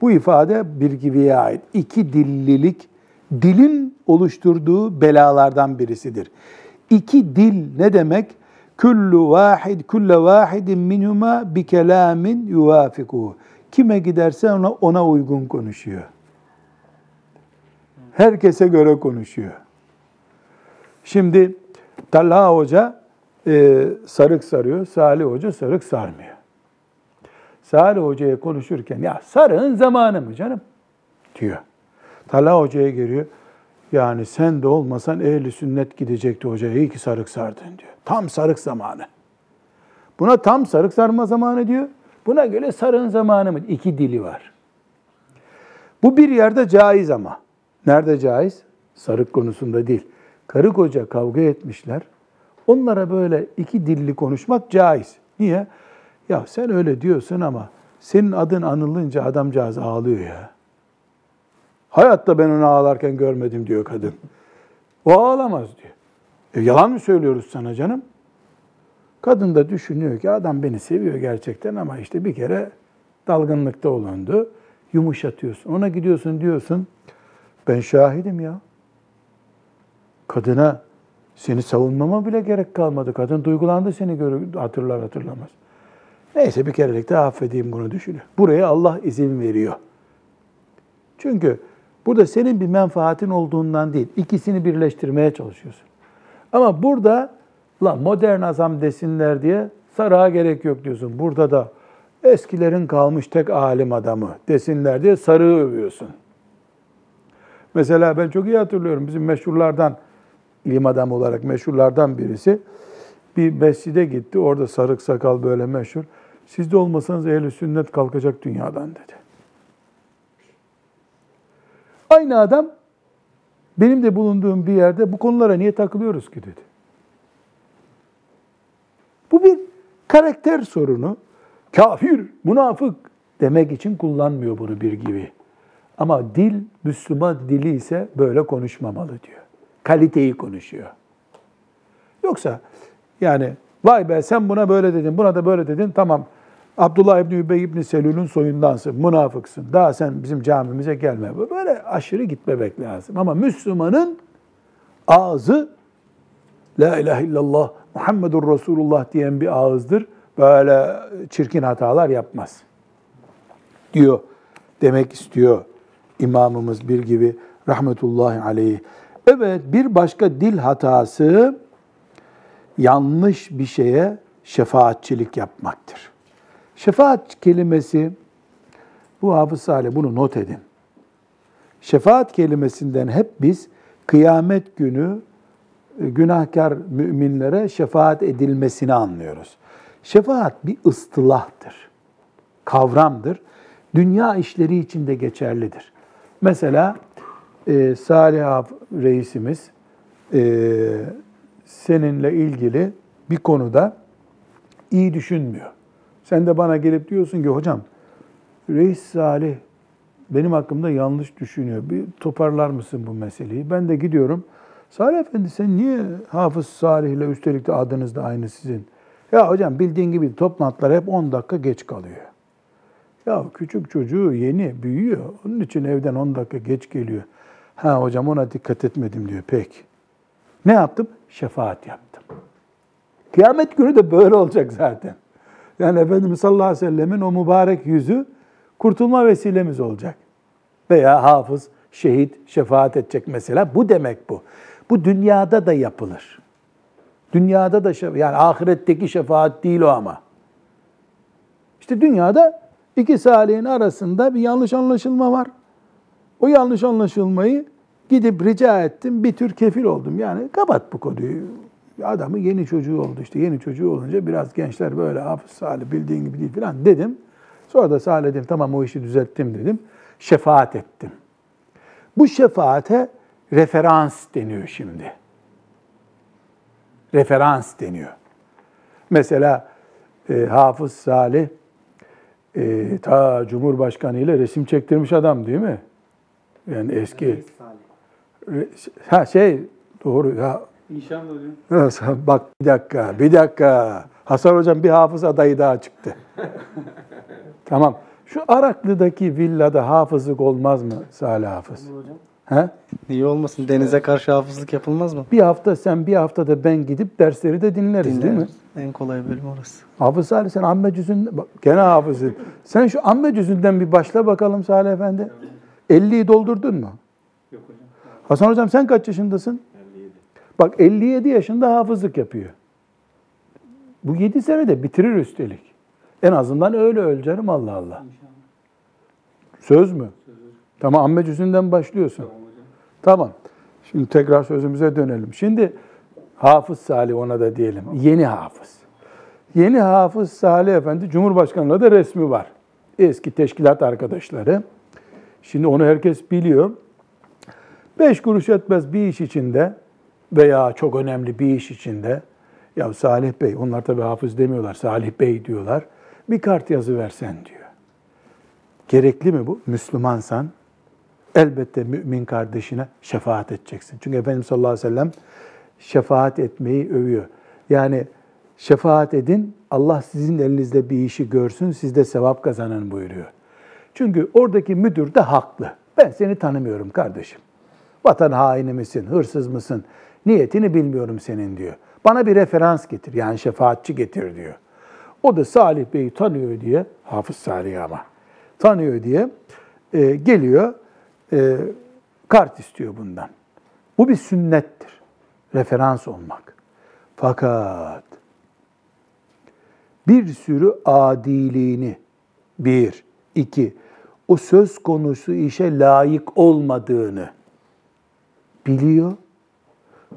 Bu ifade bir gibiye ait. İki dillilik dilin oluşturduğu belalardan birisidir. İki dil ne demek? Kullu vahid, kulle vahidin minhuma bi kelamin yuvafikuhu. Kime giderse ona, ona uygun konuşuyor. Herkese göre konuşuyor. Şimdi Talha Hoca e, sarık sarıyor, Salih Hoca sarık sarmıyor. Salih Hoca'ya konuşurken ya sarığın zamanı mı canım diyor. Talha Hoca'ya geliyor. Yani sen de olmasan ehli sünnet gidecekti hocaya. İyi ki sarık sardın diyor. Tam sarık zamanı. Buna tam sarık sarma zamanı diyor. Buna göre sarığın zamanı mı? İki dili var. Bu bir yerde caiz ama. Nerede caiz? Sarık konusunda değil. Karı koca kavga etmişler. Onlara böyle iki dilli konuşmak caiz. Niye? Ya sen öyle diyorsun ama senin adın anılınca adamcağız ağlıyor ya. Hayatta ben onu ağlarken görmedim diyor kadın. O ağlamaz diyor. E, yalan mı söylüyoruz sana canım? Kadın da düşünüyor ki adam beni seviyor gerçekten ama işte bir kere dalgınlıkta olundu. Yumuşatıyorsun. Ona gidiyorsun diyorsun. Ben şahidim ya. Kadına seni savunmama bile gerek kalmadı. Kadın duygulandı seni görür, hatırlar hatırlamaz. Neyse bir kerelik de affedeyim bunu düşünüyor. Buraya Allah izin veriyor. Çünkü burada senin bir menfaatin olduğundan değil, ikisini birleştirmeye çalışıyorsun. Ama burada la modern azam desinler diye sarığa gerek yok diyorsun. Burada da eskilerin kalmış tek alim adamı desinler diye sarığı övüyorsun. Mesela ben çok iyi hatırlıyorum bizim meşhurlardan, ilim adamı olarak meşhurlardan birisi bir mescide gitti. Orada sarık sakal böyle meşhur. Siz de olmasanız ehl sünnet kalkacak dünyadan dedi. Aynı adam benim de bulunduğum bir yerde bu konulara niye takılıyoruz ki dedi. Bu bir karakter sorunu. Kafir, münafık demek için kullanmıyor bunu bir gibi. Ama dil, Müslüman dili ise böyle konuşmamalı diyor. Kaliteyi konuşuyor. Yoksa yani vay be sen buna böyle dedin, buna da böyle dedin tamam Abdullah İbni Übey İbni Selül'ün soyundansın, münafıksın. Daha sen bizim camimize gelme. Böyle aşırı gitmemek lazım. Ama Müslümanın ağzı La ilahe illallah Muhammedur Resulullah diyen bir ağızdır. Böyle çirkin hatalar yapmaz. Diyor. Demek istiyor imamımız bir gibi rahmetullahi aleyhi. Evet bir başka dil hatası yanlış bir şeye şefaatçilik yapmaktır. Şefaat kelimesi, bu Hafız Salih bunu not edin. Şefaat kelimesinden hep biz kıyamet günü e, günahkar müminlere şefaat edilmesini anlıyoruz. Şefaat bir ıstılahtır, kavramdır. Dünya işleri için de geçerlidir. Mesela e, Salih reisimiz e, seninle ilgili bir konuda iyi düşünmüyor. Sen de bana gelip diyorsun ki hocam Reis Salih benim hakkımda yanlış düşünüyor. Bir toparlar mısın bu meseleyi? Ben de gidiyorum. Salih Efendi sen niye Hafız Salih ile üstelik de adınız da aynı sizin? Ya hocam bildiğin gibi toplantılar hep 10 dakika geç kalıyor. Ya küçük çocuğu yeni büyüyor. Onun için evden 10 dakika geç geliyor. Ha hocam ona dikkat etmedim diyor. Pek. Ne yaptım? Şefaat yaptım. Kıyamet günü de böyle olacak zaten. Yani Efendimiz sallallahu aleyhi ve sellemin o mübarek yüzü kurtulma vesilemiz olacak. Veya hafız, şehit, şefaat edecek mesela. Bu demek bu. Bu dünyada da yapılır. Dünyada da şefaat, yani ahiretteki şefaat değil o ama. İşte dünyada iki salihin arasında bir yanlış anlaşılma var. O yanlış anlaşılmayı gidip rica ettim, bir tür kefil oldum. Yani kapat bu konuyu. Adamın yeni çocuğu oldu işte. Yeni çocuğu olunca biraz gençler böyle hafız salih bildiğin gibi değil falan dedim. Sonra da salih dedim tamam o işi düzelttim dedim. Şefaat ettim. Bu şefaate referans deniyor şimdi. Referans deniyor. Mesela e, Hafız Salih e, ta Cumhurbaşkanı ile resim çektirmiş adam değil mi? Yani eski. Ha şey doğru ya. İnşallah hocam. Bak bir dakika, bir dakika. Hasan hocam bir hafız adayı daha çıktı. tamam. Şu Araklı'daki villada hafızlık olmaz mı Salih Hafız? Olur hocam. He? Niye olmasın? Denize karşı hafızlık yapılmaz mı? Bir hafta sen, bir hafta da ben gidip dersleri de dinleriz değil mi? Dinleriz. En kolay bölüm orası. Hafız Salih sen amme cüzün, bak gene hafızı. Sen şu amme cüzünden bir başla bakalım Salih Efendi. 50'yi doldurdun mu? Yok hocam. Hasan hocam sen kaç yaşındasın? 57. Bak 57 yaşında hafızlık yapıyor. Bu 7 senede bitirir üstelik. En azından öyle öl canım Allah Allah. İnşallah. Söz mü? Tamam amme cüzünden başlıyorsun. Tamam hocam. Tamam. Şimdi tekrar sözümüze dönelim. Şimdi Hafız Salih ona da diyelim. Yeni hafız. Yeni hafız Salih Efendi Cumhurbaşkanı'na da resmi var. Eski teşkilat arkadaşları. Şimdi onu herkes biliyor. Beş kuruş etmez bir iş içinde veya çok önemli bir iş içinde ya Salih Bey, onlar tabi hafız demiyorlar, Salih Bey diyorlar. Bir kart yazı versen diyor. Gerekli mi bu? Müslümansan elbette mümin kardeşine şefaat edeceksin. Çünkü Efendimiz sallallahu aleyhi ve sellem şefaat etmeyi övüyor. Yani şefaat edin, Allah sizin elinizde bir işi görsün, siz de sevap kazanın buyuruyor. Çünkü oradaki müdür de haklı. Ben seni tanımıyorum kardeşim. Vatan haini misin, hırsız mısın? Niyetini bilmiyorum senin diyor. Bana bir referans getir, yani şefaatçi getir diyor. O da Salih Bey'i tanıyor diye, Hafız Salih ama, tanıyor diye e, geliyor, e, kart istiyor bundan. Bu bir sünnettir, referans olmak. Fakat bir sürü adiliğini, bir, iki, o söz konusu işe layık olmadığını biliyor.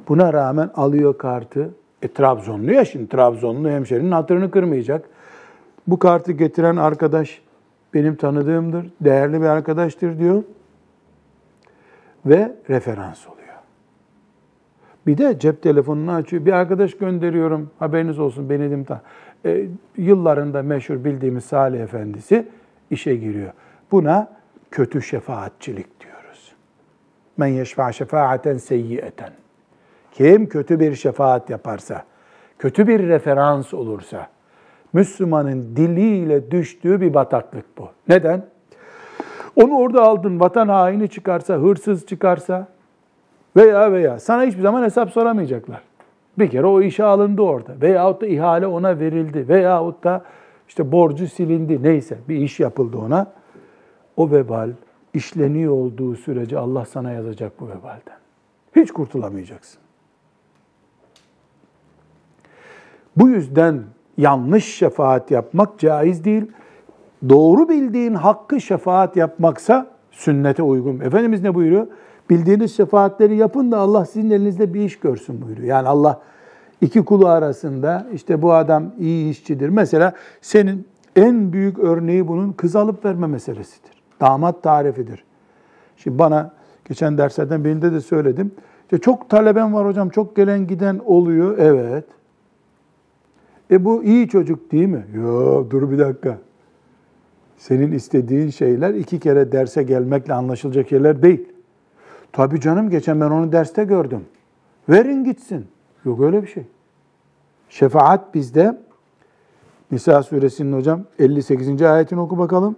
Buna rağmen alıyor kartı. E Trabzonlu ya şimdi Trabzonlu hemşerinin hatırını kırmayacak. Bu kartı getiren arkadaş benim tanıdığımdır, değerli bir arkadaştır diyor. Ve referans oluyor. Bir de cep telefonunu açıyor. Bir arkadaş gönderiyorum, haberiniz olsun benim ta. E, yıllarında meşhur bildiğimiz Salih Efendisi işe giriyor. Buna kötü şefaatçilik diyoruz. Men yeşfa şefaaten seyyieten. Kim kötü bir şefaat yaparsa, kötü bir referans olursa, Müslümanın diliyle düştüğü bir bataklık bu. Neden? Onu orada aldın, vatan haini çıkarsa, hırsız çıkarsa veya veya sana hiçbir zaman hesap soramayacaklar. Bir kere o işe alındı orada. Veyahut da ihale ona verildi. Veyahut da işte borcu silindi. Neyse bir iş yapıldı ona. O vebal işleniyor olduğu sürece Allah sana yazacak bu vebalden. Hiç kurtulamayacaksın. Bu yüzden yanlış şefaat yapmak caiz değil. Doğru bildiğin hakkı şefaat yapmaksa sünnete uygun. Efendimiz ne buyuruyor? Bildiğiniz şefaatleri yapın da Allah sizin elinizde bir iş görsün buyuruyor. Yani Allah iki kulu arasında işte bu adam iyi işçidir. Mesela senin en büyük örneği bunun kız alıp verme meselesidir. Damat tarifidir. Şimdi bana geçen derslerden birinde de söyledim. İşte çok taleben var hocam, çok gelen giden oluyor. Evet. E bu iyi çocuk değil mi? Yok dur bir dakika. Senin istediğin şeyler iki kere derse gelmekle anlaşılacak şeyler değil. Tabii canım geçen ben onu derste gördüm. Verin gitsin. Yok öyle bir şey. Şefaat bizde. Nisa suresinin hocam 58. ayetini oku bakalım.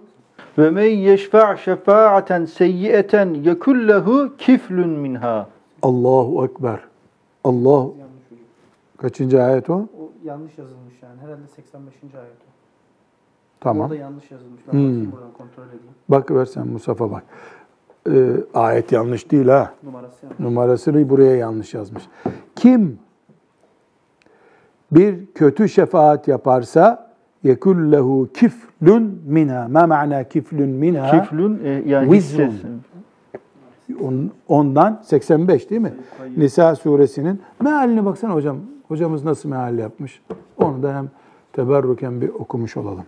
Ve men yeşfa' şefaaten seyyieten yekullehu kiflun minha. Allahu Ekber. Allah kaçıncı ayet o? O yanlış yazılmış yani. Herhalde 85. ayet o. Tamam. Orada yanlış yazılmış. Ben Hmm. bakayım buradan kontrol edeyim. Bak versen Musaf'a bak. Ee, ayet yanlış değil ha. Numarası yanlış. Numarasını buraya yanlış yazmış. Kim bir kötü şefaat yaparsa yekullehu kiflun minha. Ma ma'na kiflun minha? Kiflun e, yani Vizrun. Ondan 85 değil mi? Nisa suresinin mealine baksana hocam. Hocamız nasıl meal yapmış? Onu da hem teberruken bir okumuş olalım.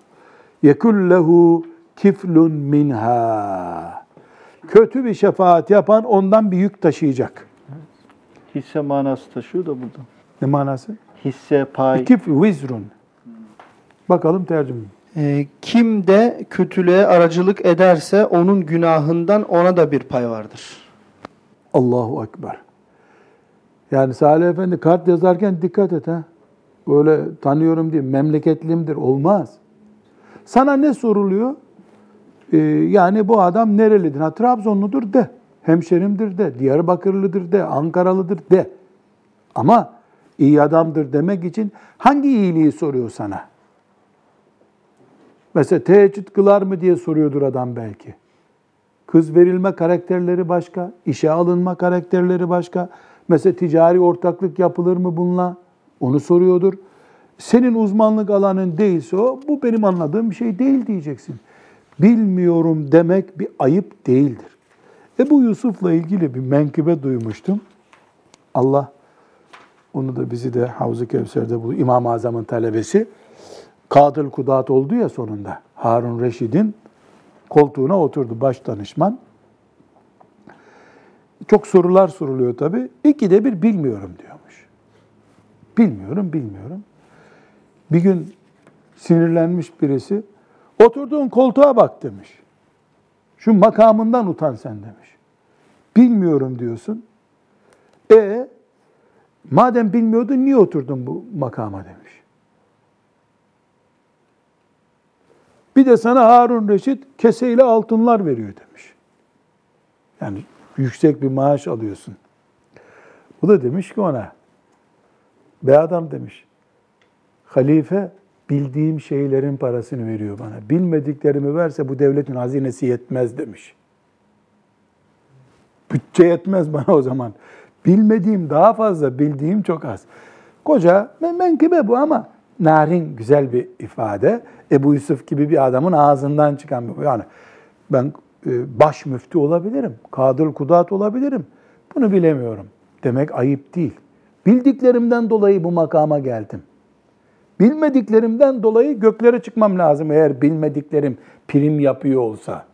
Yekullehu kiflun minha. Kötü bir şefaat yapan ondan bir yük taşıyacak. Hisse manası taşıyor da burada. Ne manası? Hisse, pay. Kif vizrun. Bakalım tercüme. Ee, kim de kötülüğe aracılık ederse onun günahından ona da bir pay vardır. Allahu Ekber. Yani Salih Efendi kart yazarken dikkat et ha. Böyle tanıyorum diye memleketlimdir olmaz. Sana ne soruluyor? Ee, yani bu adam nerelidir? Ha, Trabzonludur de. Hemşerimdir de. Diyarbakırlıdır de. Ankaralıdır de. Ama iyi adamdır demek için hangi iyiliği soruyor sana? Mesela teheccüd kılar mı diye soruyordur adam belki. Kız verilme karakterleri başka, işe alınma karakterleri başka. Mesela ticari ortaklık yapılır mı bununla? Onu soruyordur. Senin uzmanlık alanın değilse o, bu benim anladığım bir şey değil diyeceksin. Bilmiyorum demek bir ayıp değildir. Ebu Yusuf'la ilgili bir menkıbe duymuştum. Allah onu da bizi de Havz-ı Kevser'de bu İmam-ı Azam'ın talebesi. Kadıl Kudat oldu ya sonunda. Harun Reşid'in koltuğuna oturdu baş danışman. Çok sorular soruluyor tabii. İkide bir bilmiyorum diyormuş. Bilmiyorum, bilmiyorum. Bir gün sinirlenmiş birisi, oturduğun koltuğa bak demiş. Şu makamından utan sen demiş. Bilmiyorum diyorsun. E madem bilmiyordun niye oturdun bu makama demiş. Bir de sana Harun Reşit keseyle altınlar veriyor demiş. Yani yüksek bir maaş alıyorsun. Bu da demiş ki ona, be adam demiş, halife bildiğim şeylerin parasını veriyor bana. Bilmediklerimi verse bu devletin hazinesi yetmez demiş. Bütçe yetmez bana o zaman. Bilmediğim daha fazla, bildiğim çok az. Koca men- menkıbe bu ama narin güzel bir ifade. Ebu Yusuf gibi bir adamın ağzından çıkan bir yani ben e, baş müftü olabilirim, kadıl kudat olabilirim. Bunu bilemiyorum. Demek ayıp değil. Bildiklerimden dolayı bu makama geldim. Bilmediklerimden dolayı göklere çıkmam lazım eğer bilmediklerim prim yapıyor olsa.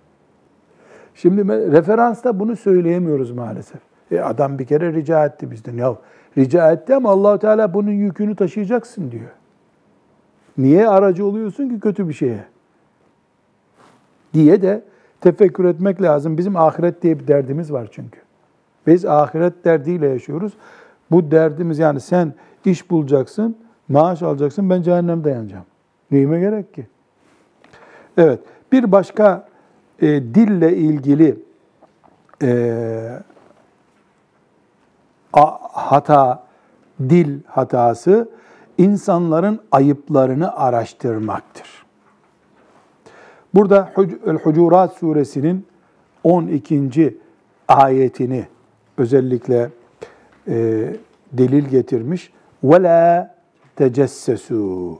Şimdi referansta bunu söyleyemiyoruz maalesef. E adam bir kere rica etti bizden. Ya rica etti ama Allahu Teala bunun yükünü taşıyacaksın diyor. Niye aracı oluyorsun ki kötü bir şeye? Diye de tefekkür etmek lazım. Bizim ahiret diye bir derdimiz var çünkü. Biz ahiret derdiyle yaşıyoruz. Bu derdimiz yani sen iş bulacaksın, maaş alacaksın, ben cehennemde yanacağım. Neyime gerek ki? Evet, bir başka e, dille ilgili e, a, hata, dil hatası insanların ayıplarını araştırmaktır. Burada El-Hucurat suresinin 12. ayetini özellikle e, delil getirmiş. وَلَا تَجَسَّسُوا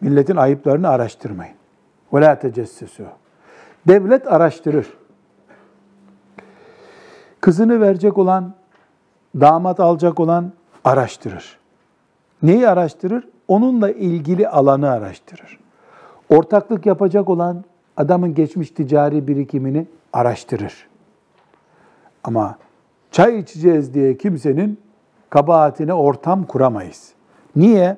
Milletin ayıplarını araştırmayın. وَلَا تَجَسَّسُوا Devlet araştırır. Kızını verecek olan, damat alacak olan araştırır. Neyi araştırır? Onunla ilgili alanı araştırır. Ortaklık yapacak olan adamın geçmiş ticari birikimini araştırır. Ama çay içeceğiz diye kimsenin kabahatine ortam kuramayız. Niye?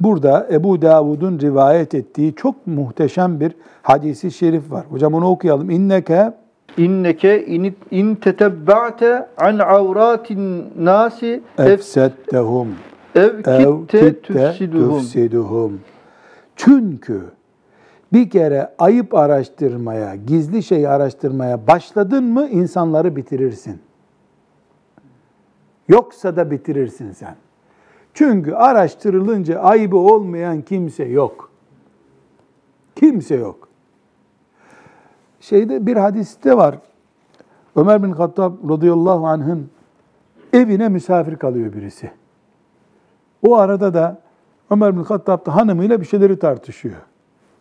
Burada Ebu Davud'un rivayet ettiği çok muhteşem bir hadisi şerif var. Hocam onu okuyalım. İnneke İnneke in, in tetebba'te an avratin nasi efsettehum ev kitte tufsiduhum. Çünkü bir kere ayıp araştırmaya, gizli şey araştırmaya başladın mı insanları bitirirsin. Yoksa da bitirirsin sen. Çünkü araştırılınca ayıbı olmayan kimse yok. Kimse yok. Şeyde bir hadiste var. Ömer bin Hattab radıyallahu anh'ın evine misafir kalıyor birisi. O arada da Ömer bin Hattab da hanımıyla bir şeyleri tartışıyor.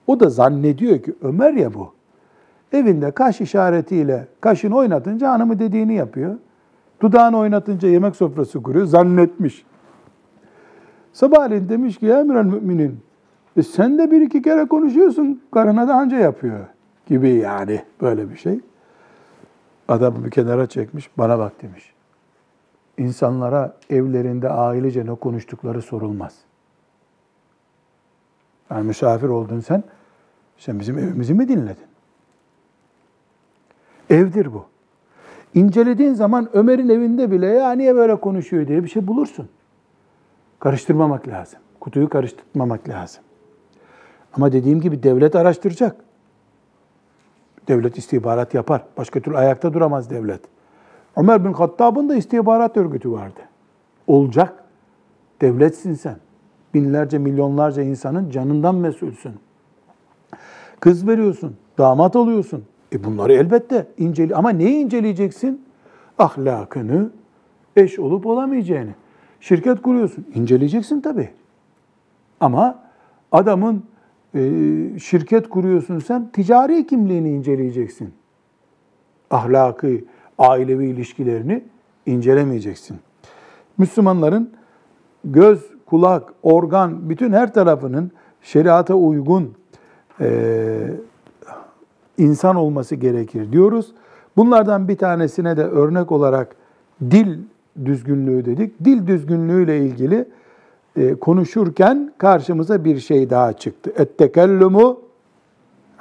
O da zannediyor ki Ömer ya bu. Evinde kaş işaretiyle kaşını oynatınca hanımı dediğini yapıyor. Dudağını oynatınca yemek sofrası kuruyor. Zannetmiş. Sabahleyin demiş ki ya emrel müminin e sen de bir iki kere konuşuyorsun karına da anca yapıyor gibi yani böyle bir şey. Adamı bir kenara çekmiş bana bak demiş. İnsanlara evlerinde ailece ne konuştukları sorulmaz. Yani misafir oldun sen, sen bizim evimizi mi dinledin? Evdir bu. İncelediğin zaman Ömer'in evinde bile ya niye böyle konuşuyor diye bir şey bulursun. Karıştırmamak lazım. Kutuyu karıştırmamak lazım. Ama dediğim gibi devlet araştıracak. Devlet istihbarat yapar. Başka türlü ayakta duramaz devlet. Ömer bin Hattab'ın da istihbarat örgütü vardı. Olacak. Devletsin sen. Binlerce, milyonlarca insanın canından mesulsün. Kız veriyorsun, damat alıyorsun. E bunları elbette inceli ama neyi inceleyeceksin? Ahlakını, eş olup olamayacağını. Şirket kuruyorsun, inceleyeceksin tabii. Ama adamın e, şirket kuruyorsun sen, ticari kimliğini inceleyeceksin. Ahlakı, ailevi ilişkilerini incelemeyeceksin. Müslümanların göz, kulak, organ, bütün her tarafının şeriata uygun e, insan olması gerekir diyoruz. Bunlardan bir tanesine de örnek olarak dil düzgünlüğü dedik. Dil düzgünlüğüyle ilgili e, konuşurken karşımıza bir şey daha çıktı. Ettekellümu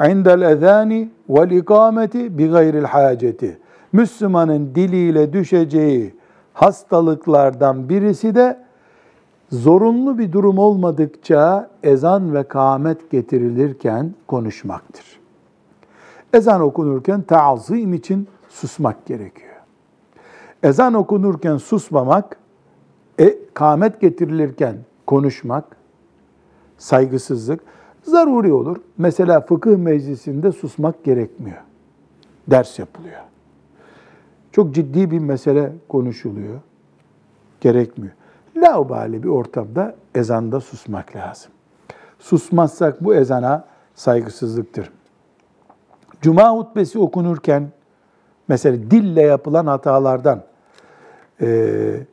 indel ezani vel ikameti bi gayril haceti. Müslümanın diliyle düşeceği hastalıklardan birisi de zorunlu bir durum olmadıkça ezan ve kâmet getirilirken konuşmaktır. Ezan okunurken taazim için susmak gerekiyor. Ezan okunurken susmamak, e, kâmet getirilirken konuşmak, saygısızlık zaruri olur. Mesela fıkıh meclisinde susmak gerekmiyor. Ders yapılıyor. Çok ciddi bir mesele konuşuluyor. Gerekmiyor. Laubali bir ortamda ezanda susmak lazım. Susmazsak bu ezana saygısızlıktır. Cuma hutbesi okunurken mesela dille yapılan hatalardan e,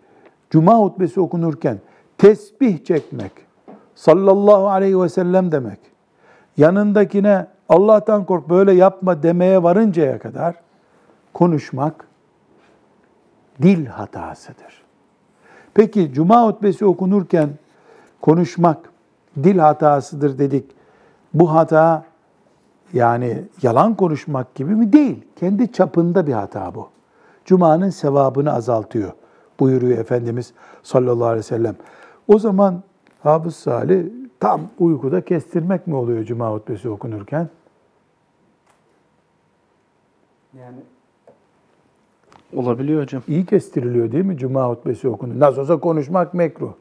Cuma hutbesi okunurken tesbih çekmek, sallallahu aleyhi ve sellem demek, yanındakine Allah'tan kork böyle yapma demeye varıncaya kadar konuşmak dil hatasıdır. Peki cuma hutbesi okunurken konuşmak dil hatasıdır dedik. Bu hata yani yalan konuşmak gibi mi? Değil. Kendi çapında bir hata bu. Cuma'nın sevabını azaltıyor buyuruyor Efendimiz sallallahu aleyhi ve sellem. O zaman Hafız Salih tam uykuda kestirmek mi oluyor cuma hutbesi okunurken? Yani olabiliyor hocam. İyi kestiriliyor değil mi cuma hutbesi okunur? Nasıl olsa konuşmak mekruh.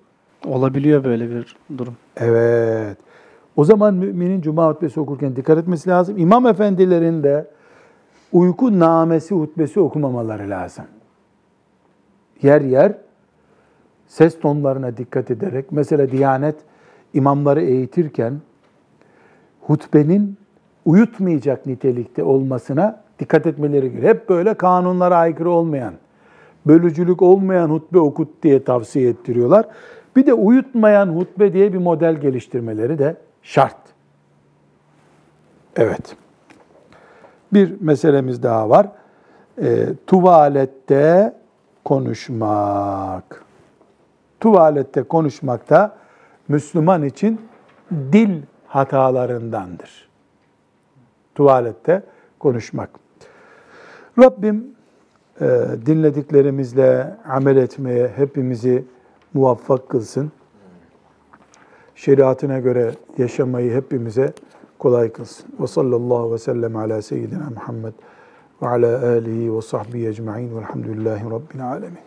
Olabiliyor böyle bir durum. Evet. O zaman müminin cuma hutbesi okurken dikkat etmesi lazım. İmam efendilerin de uyku namesi hutbesi okumamaları lazım. Yer yer ses tonlarına dikkat ederek mesela Diyanet imamları eğitirken hutbenin uyutmayacak nitelikte olmasına dikkat etmeleri gerekiyor. Hep böyle kanunlara aykırı olmayan, bölücülük olmayan hutbe okut diye tavsiye ettiriyorlar. Bir de uyutmayan hutbe diye bir model geliştirmeleri de şart. Evet. Bir meselemiz daha var. E, tuvalette konuşmak. Tuvalette konuşmak da Müslüman için dil hatalarındandır. Tuvalette konuşmak. Rabbim e, dinlediklerimizle amel etmeye hepimizi muvaffak kılsın. Şeriatına göre yaşamayı hepimize kolay kılsın. Ve sallallahu ve sellem ala seyyidina Muhammed ve ala alihi ve sahbihi ecma'in velhamdülillahi rabbil alemin.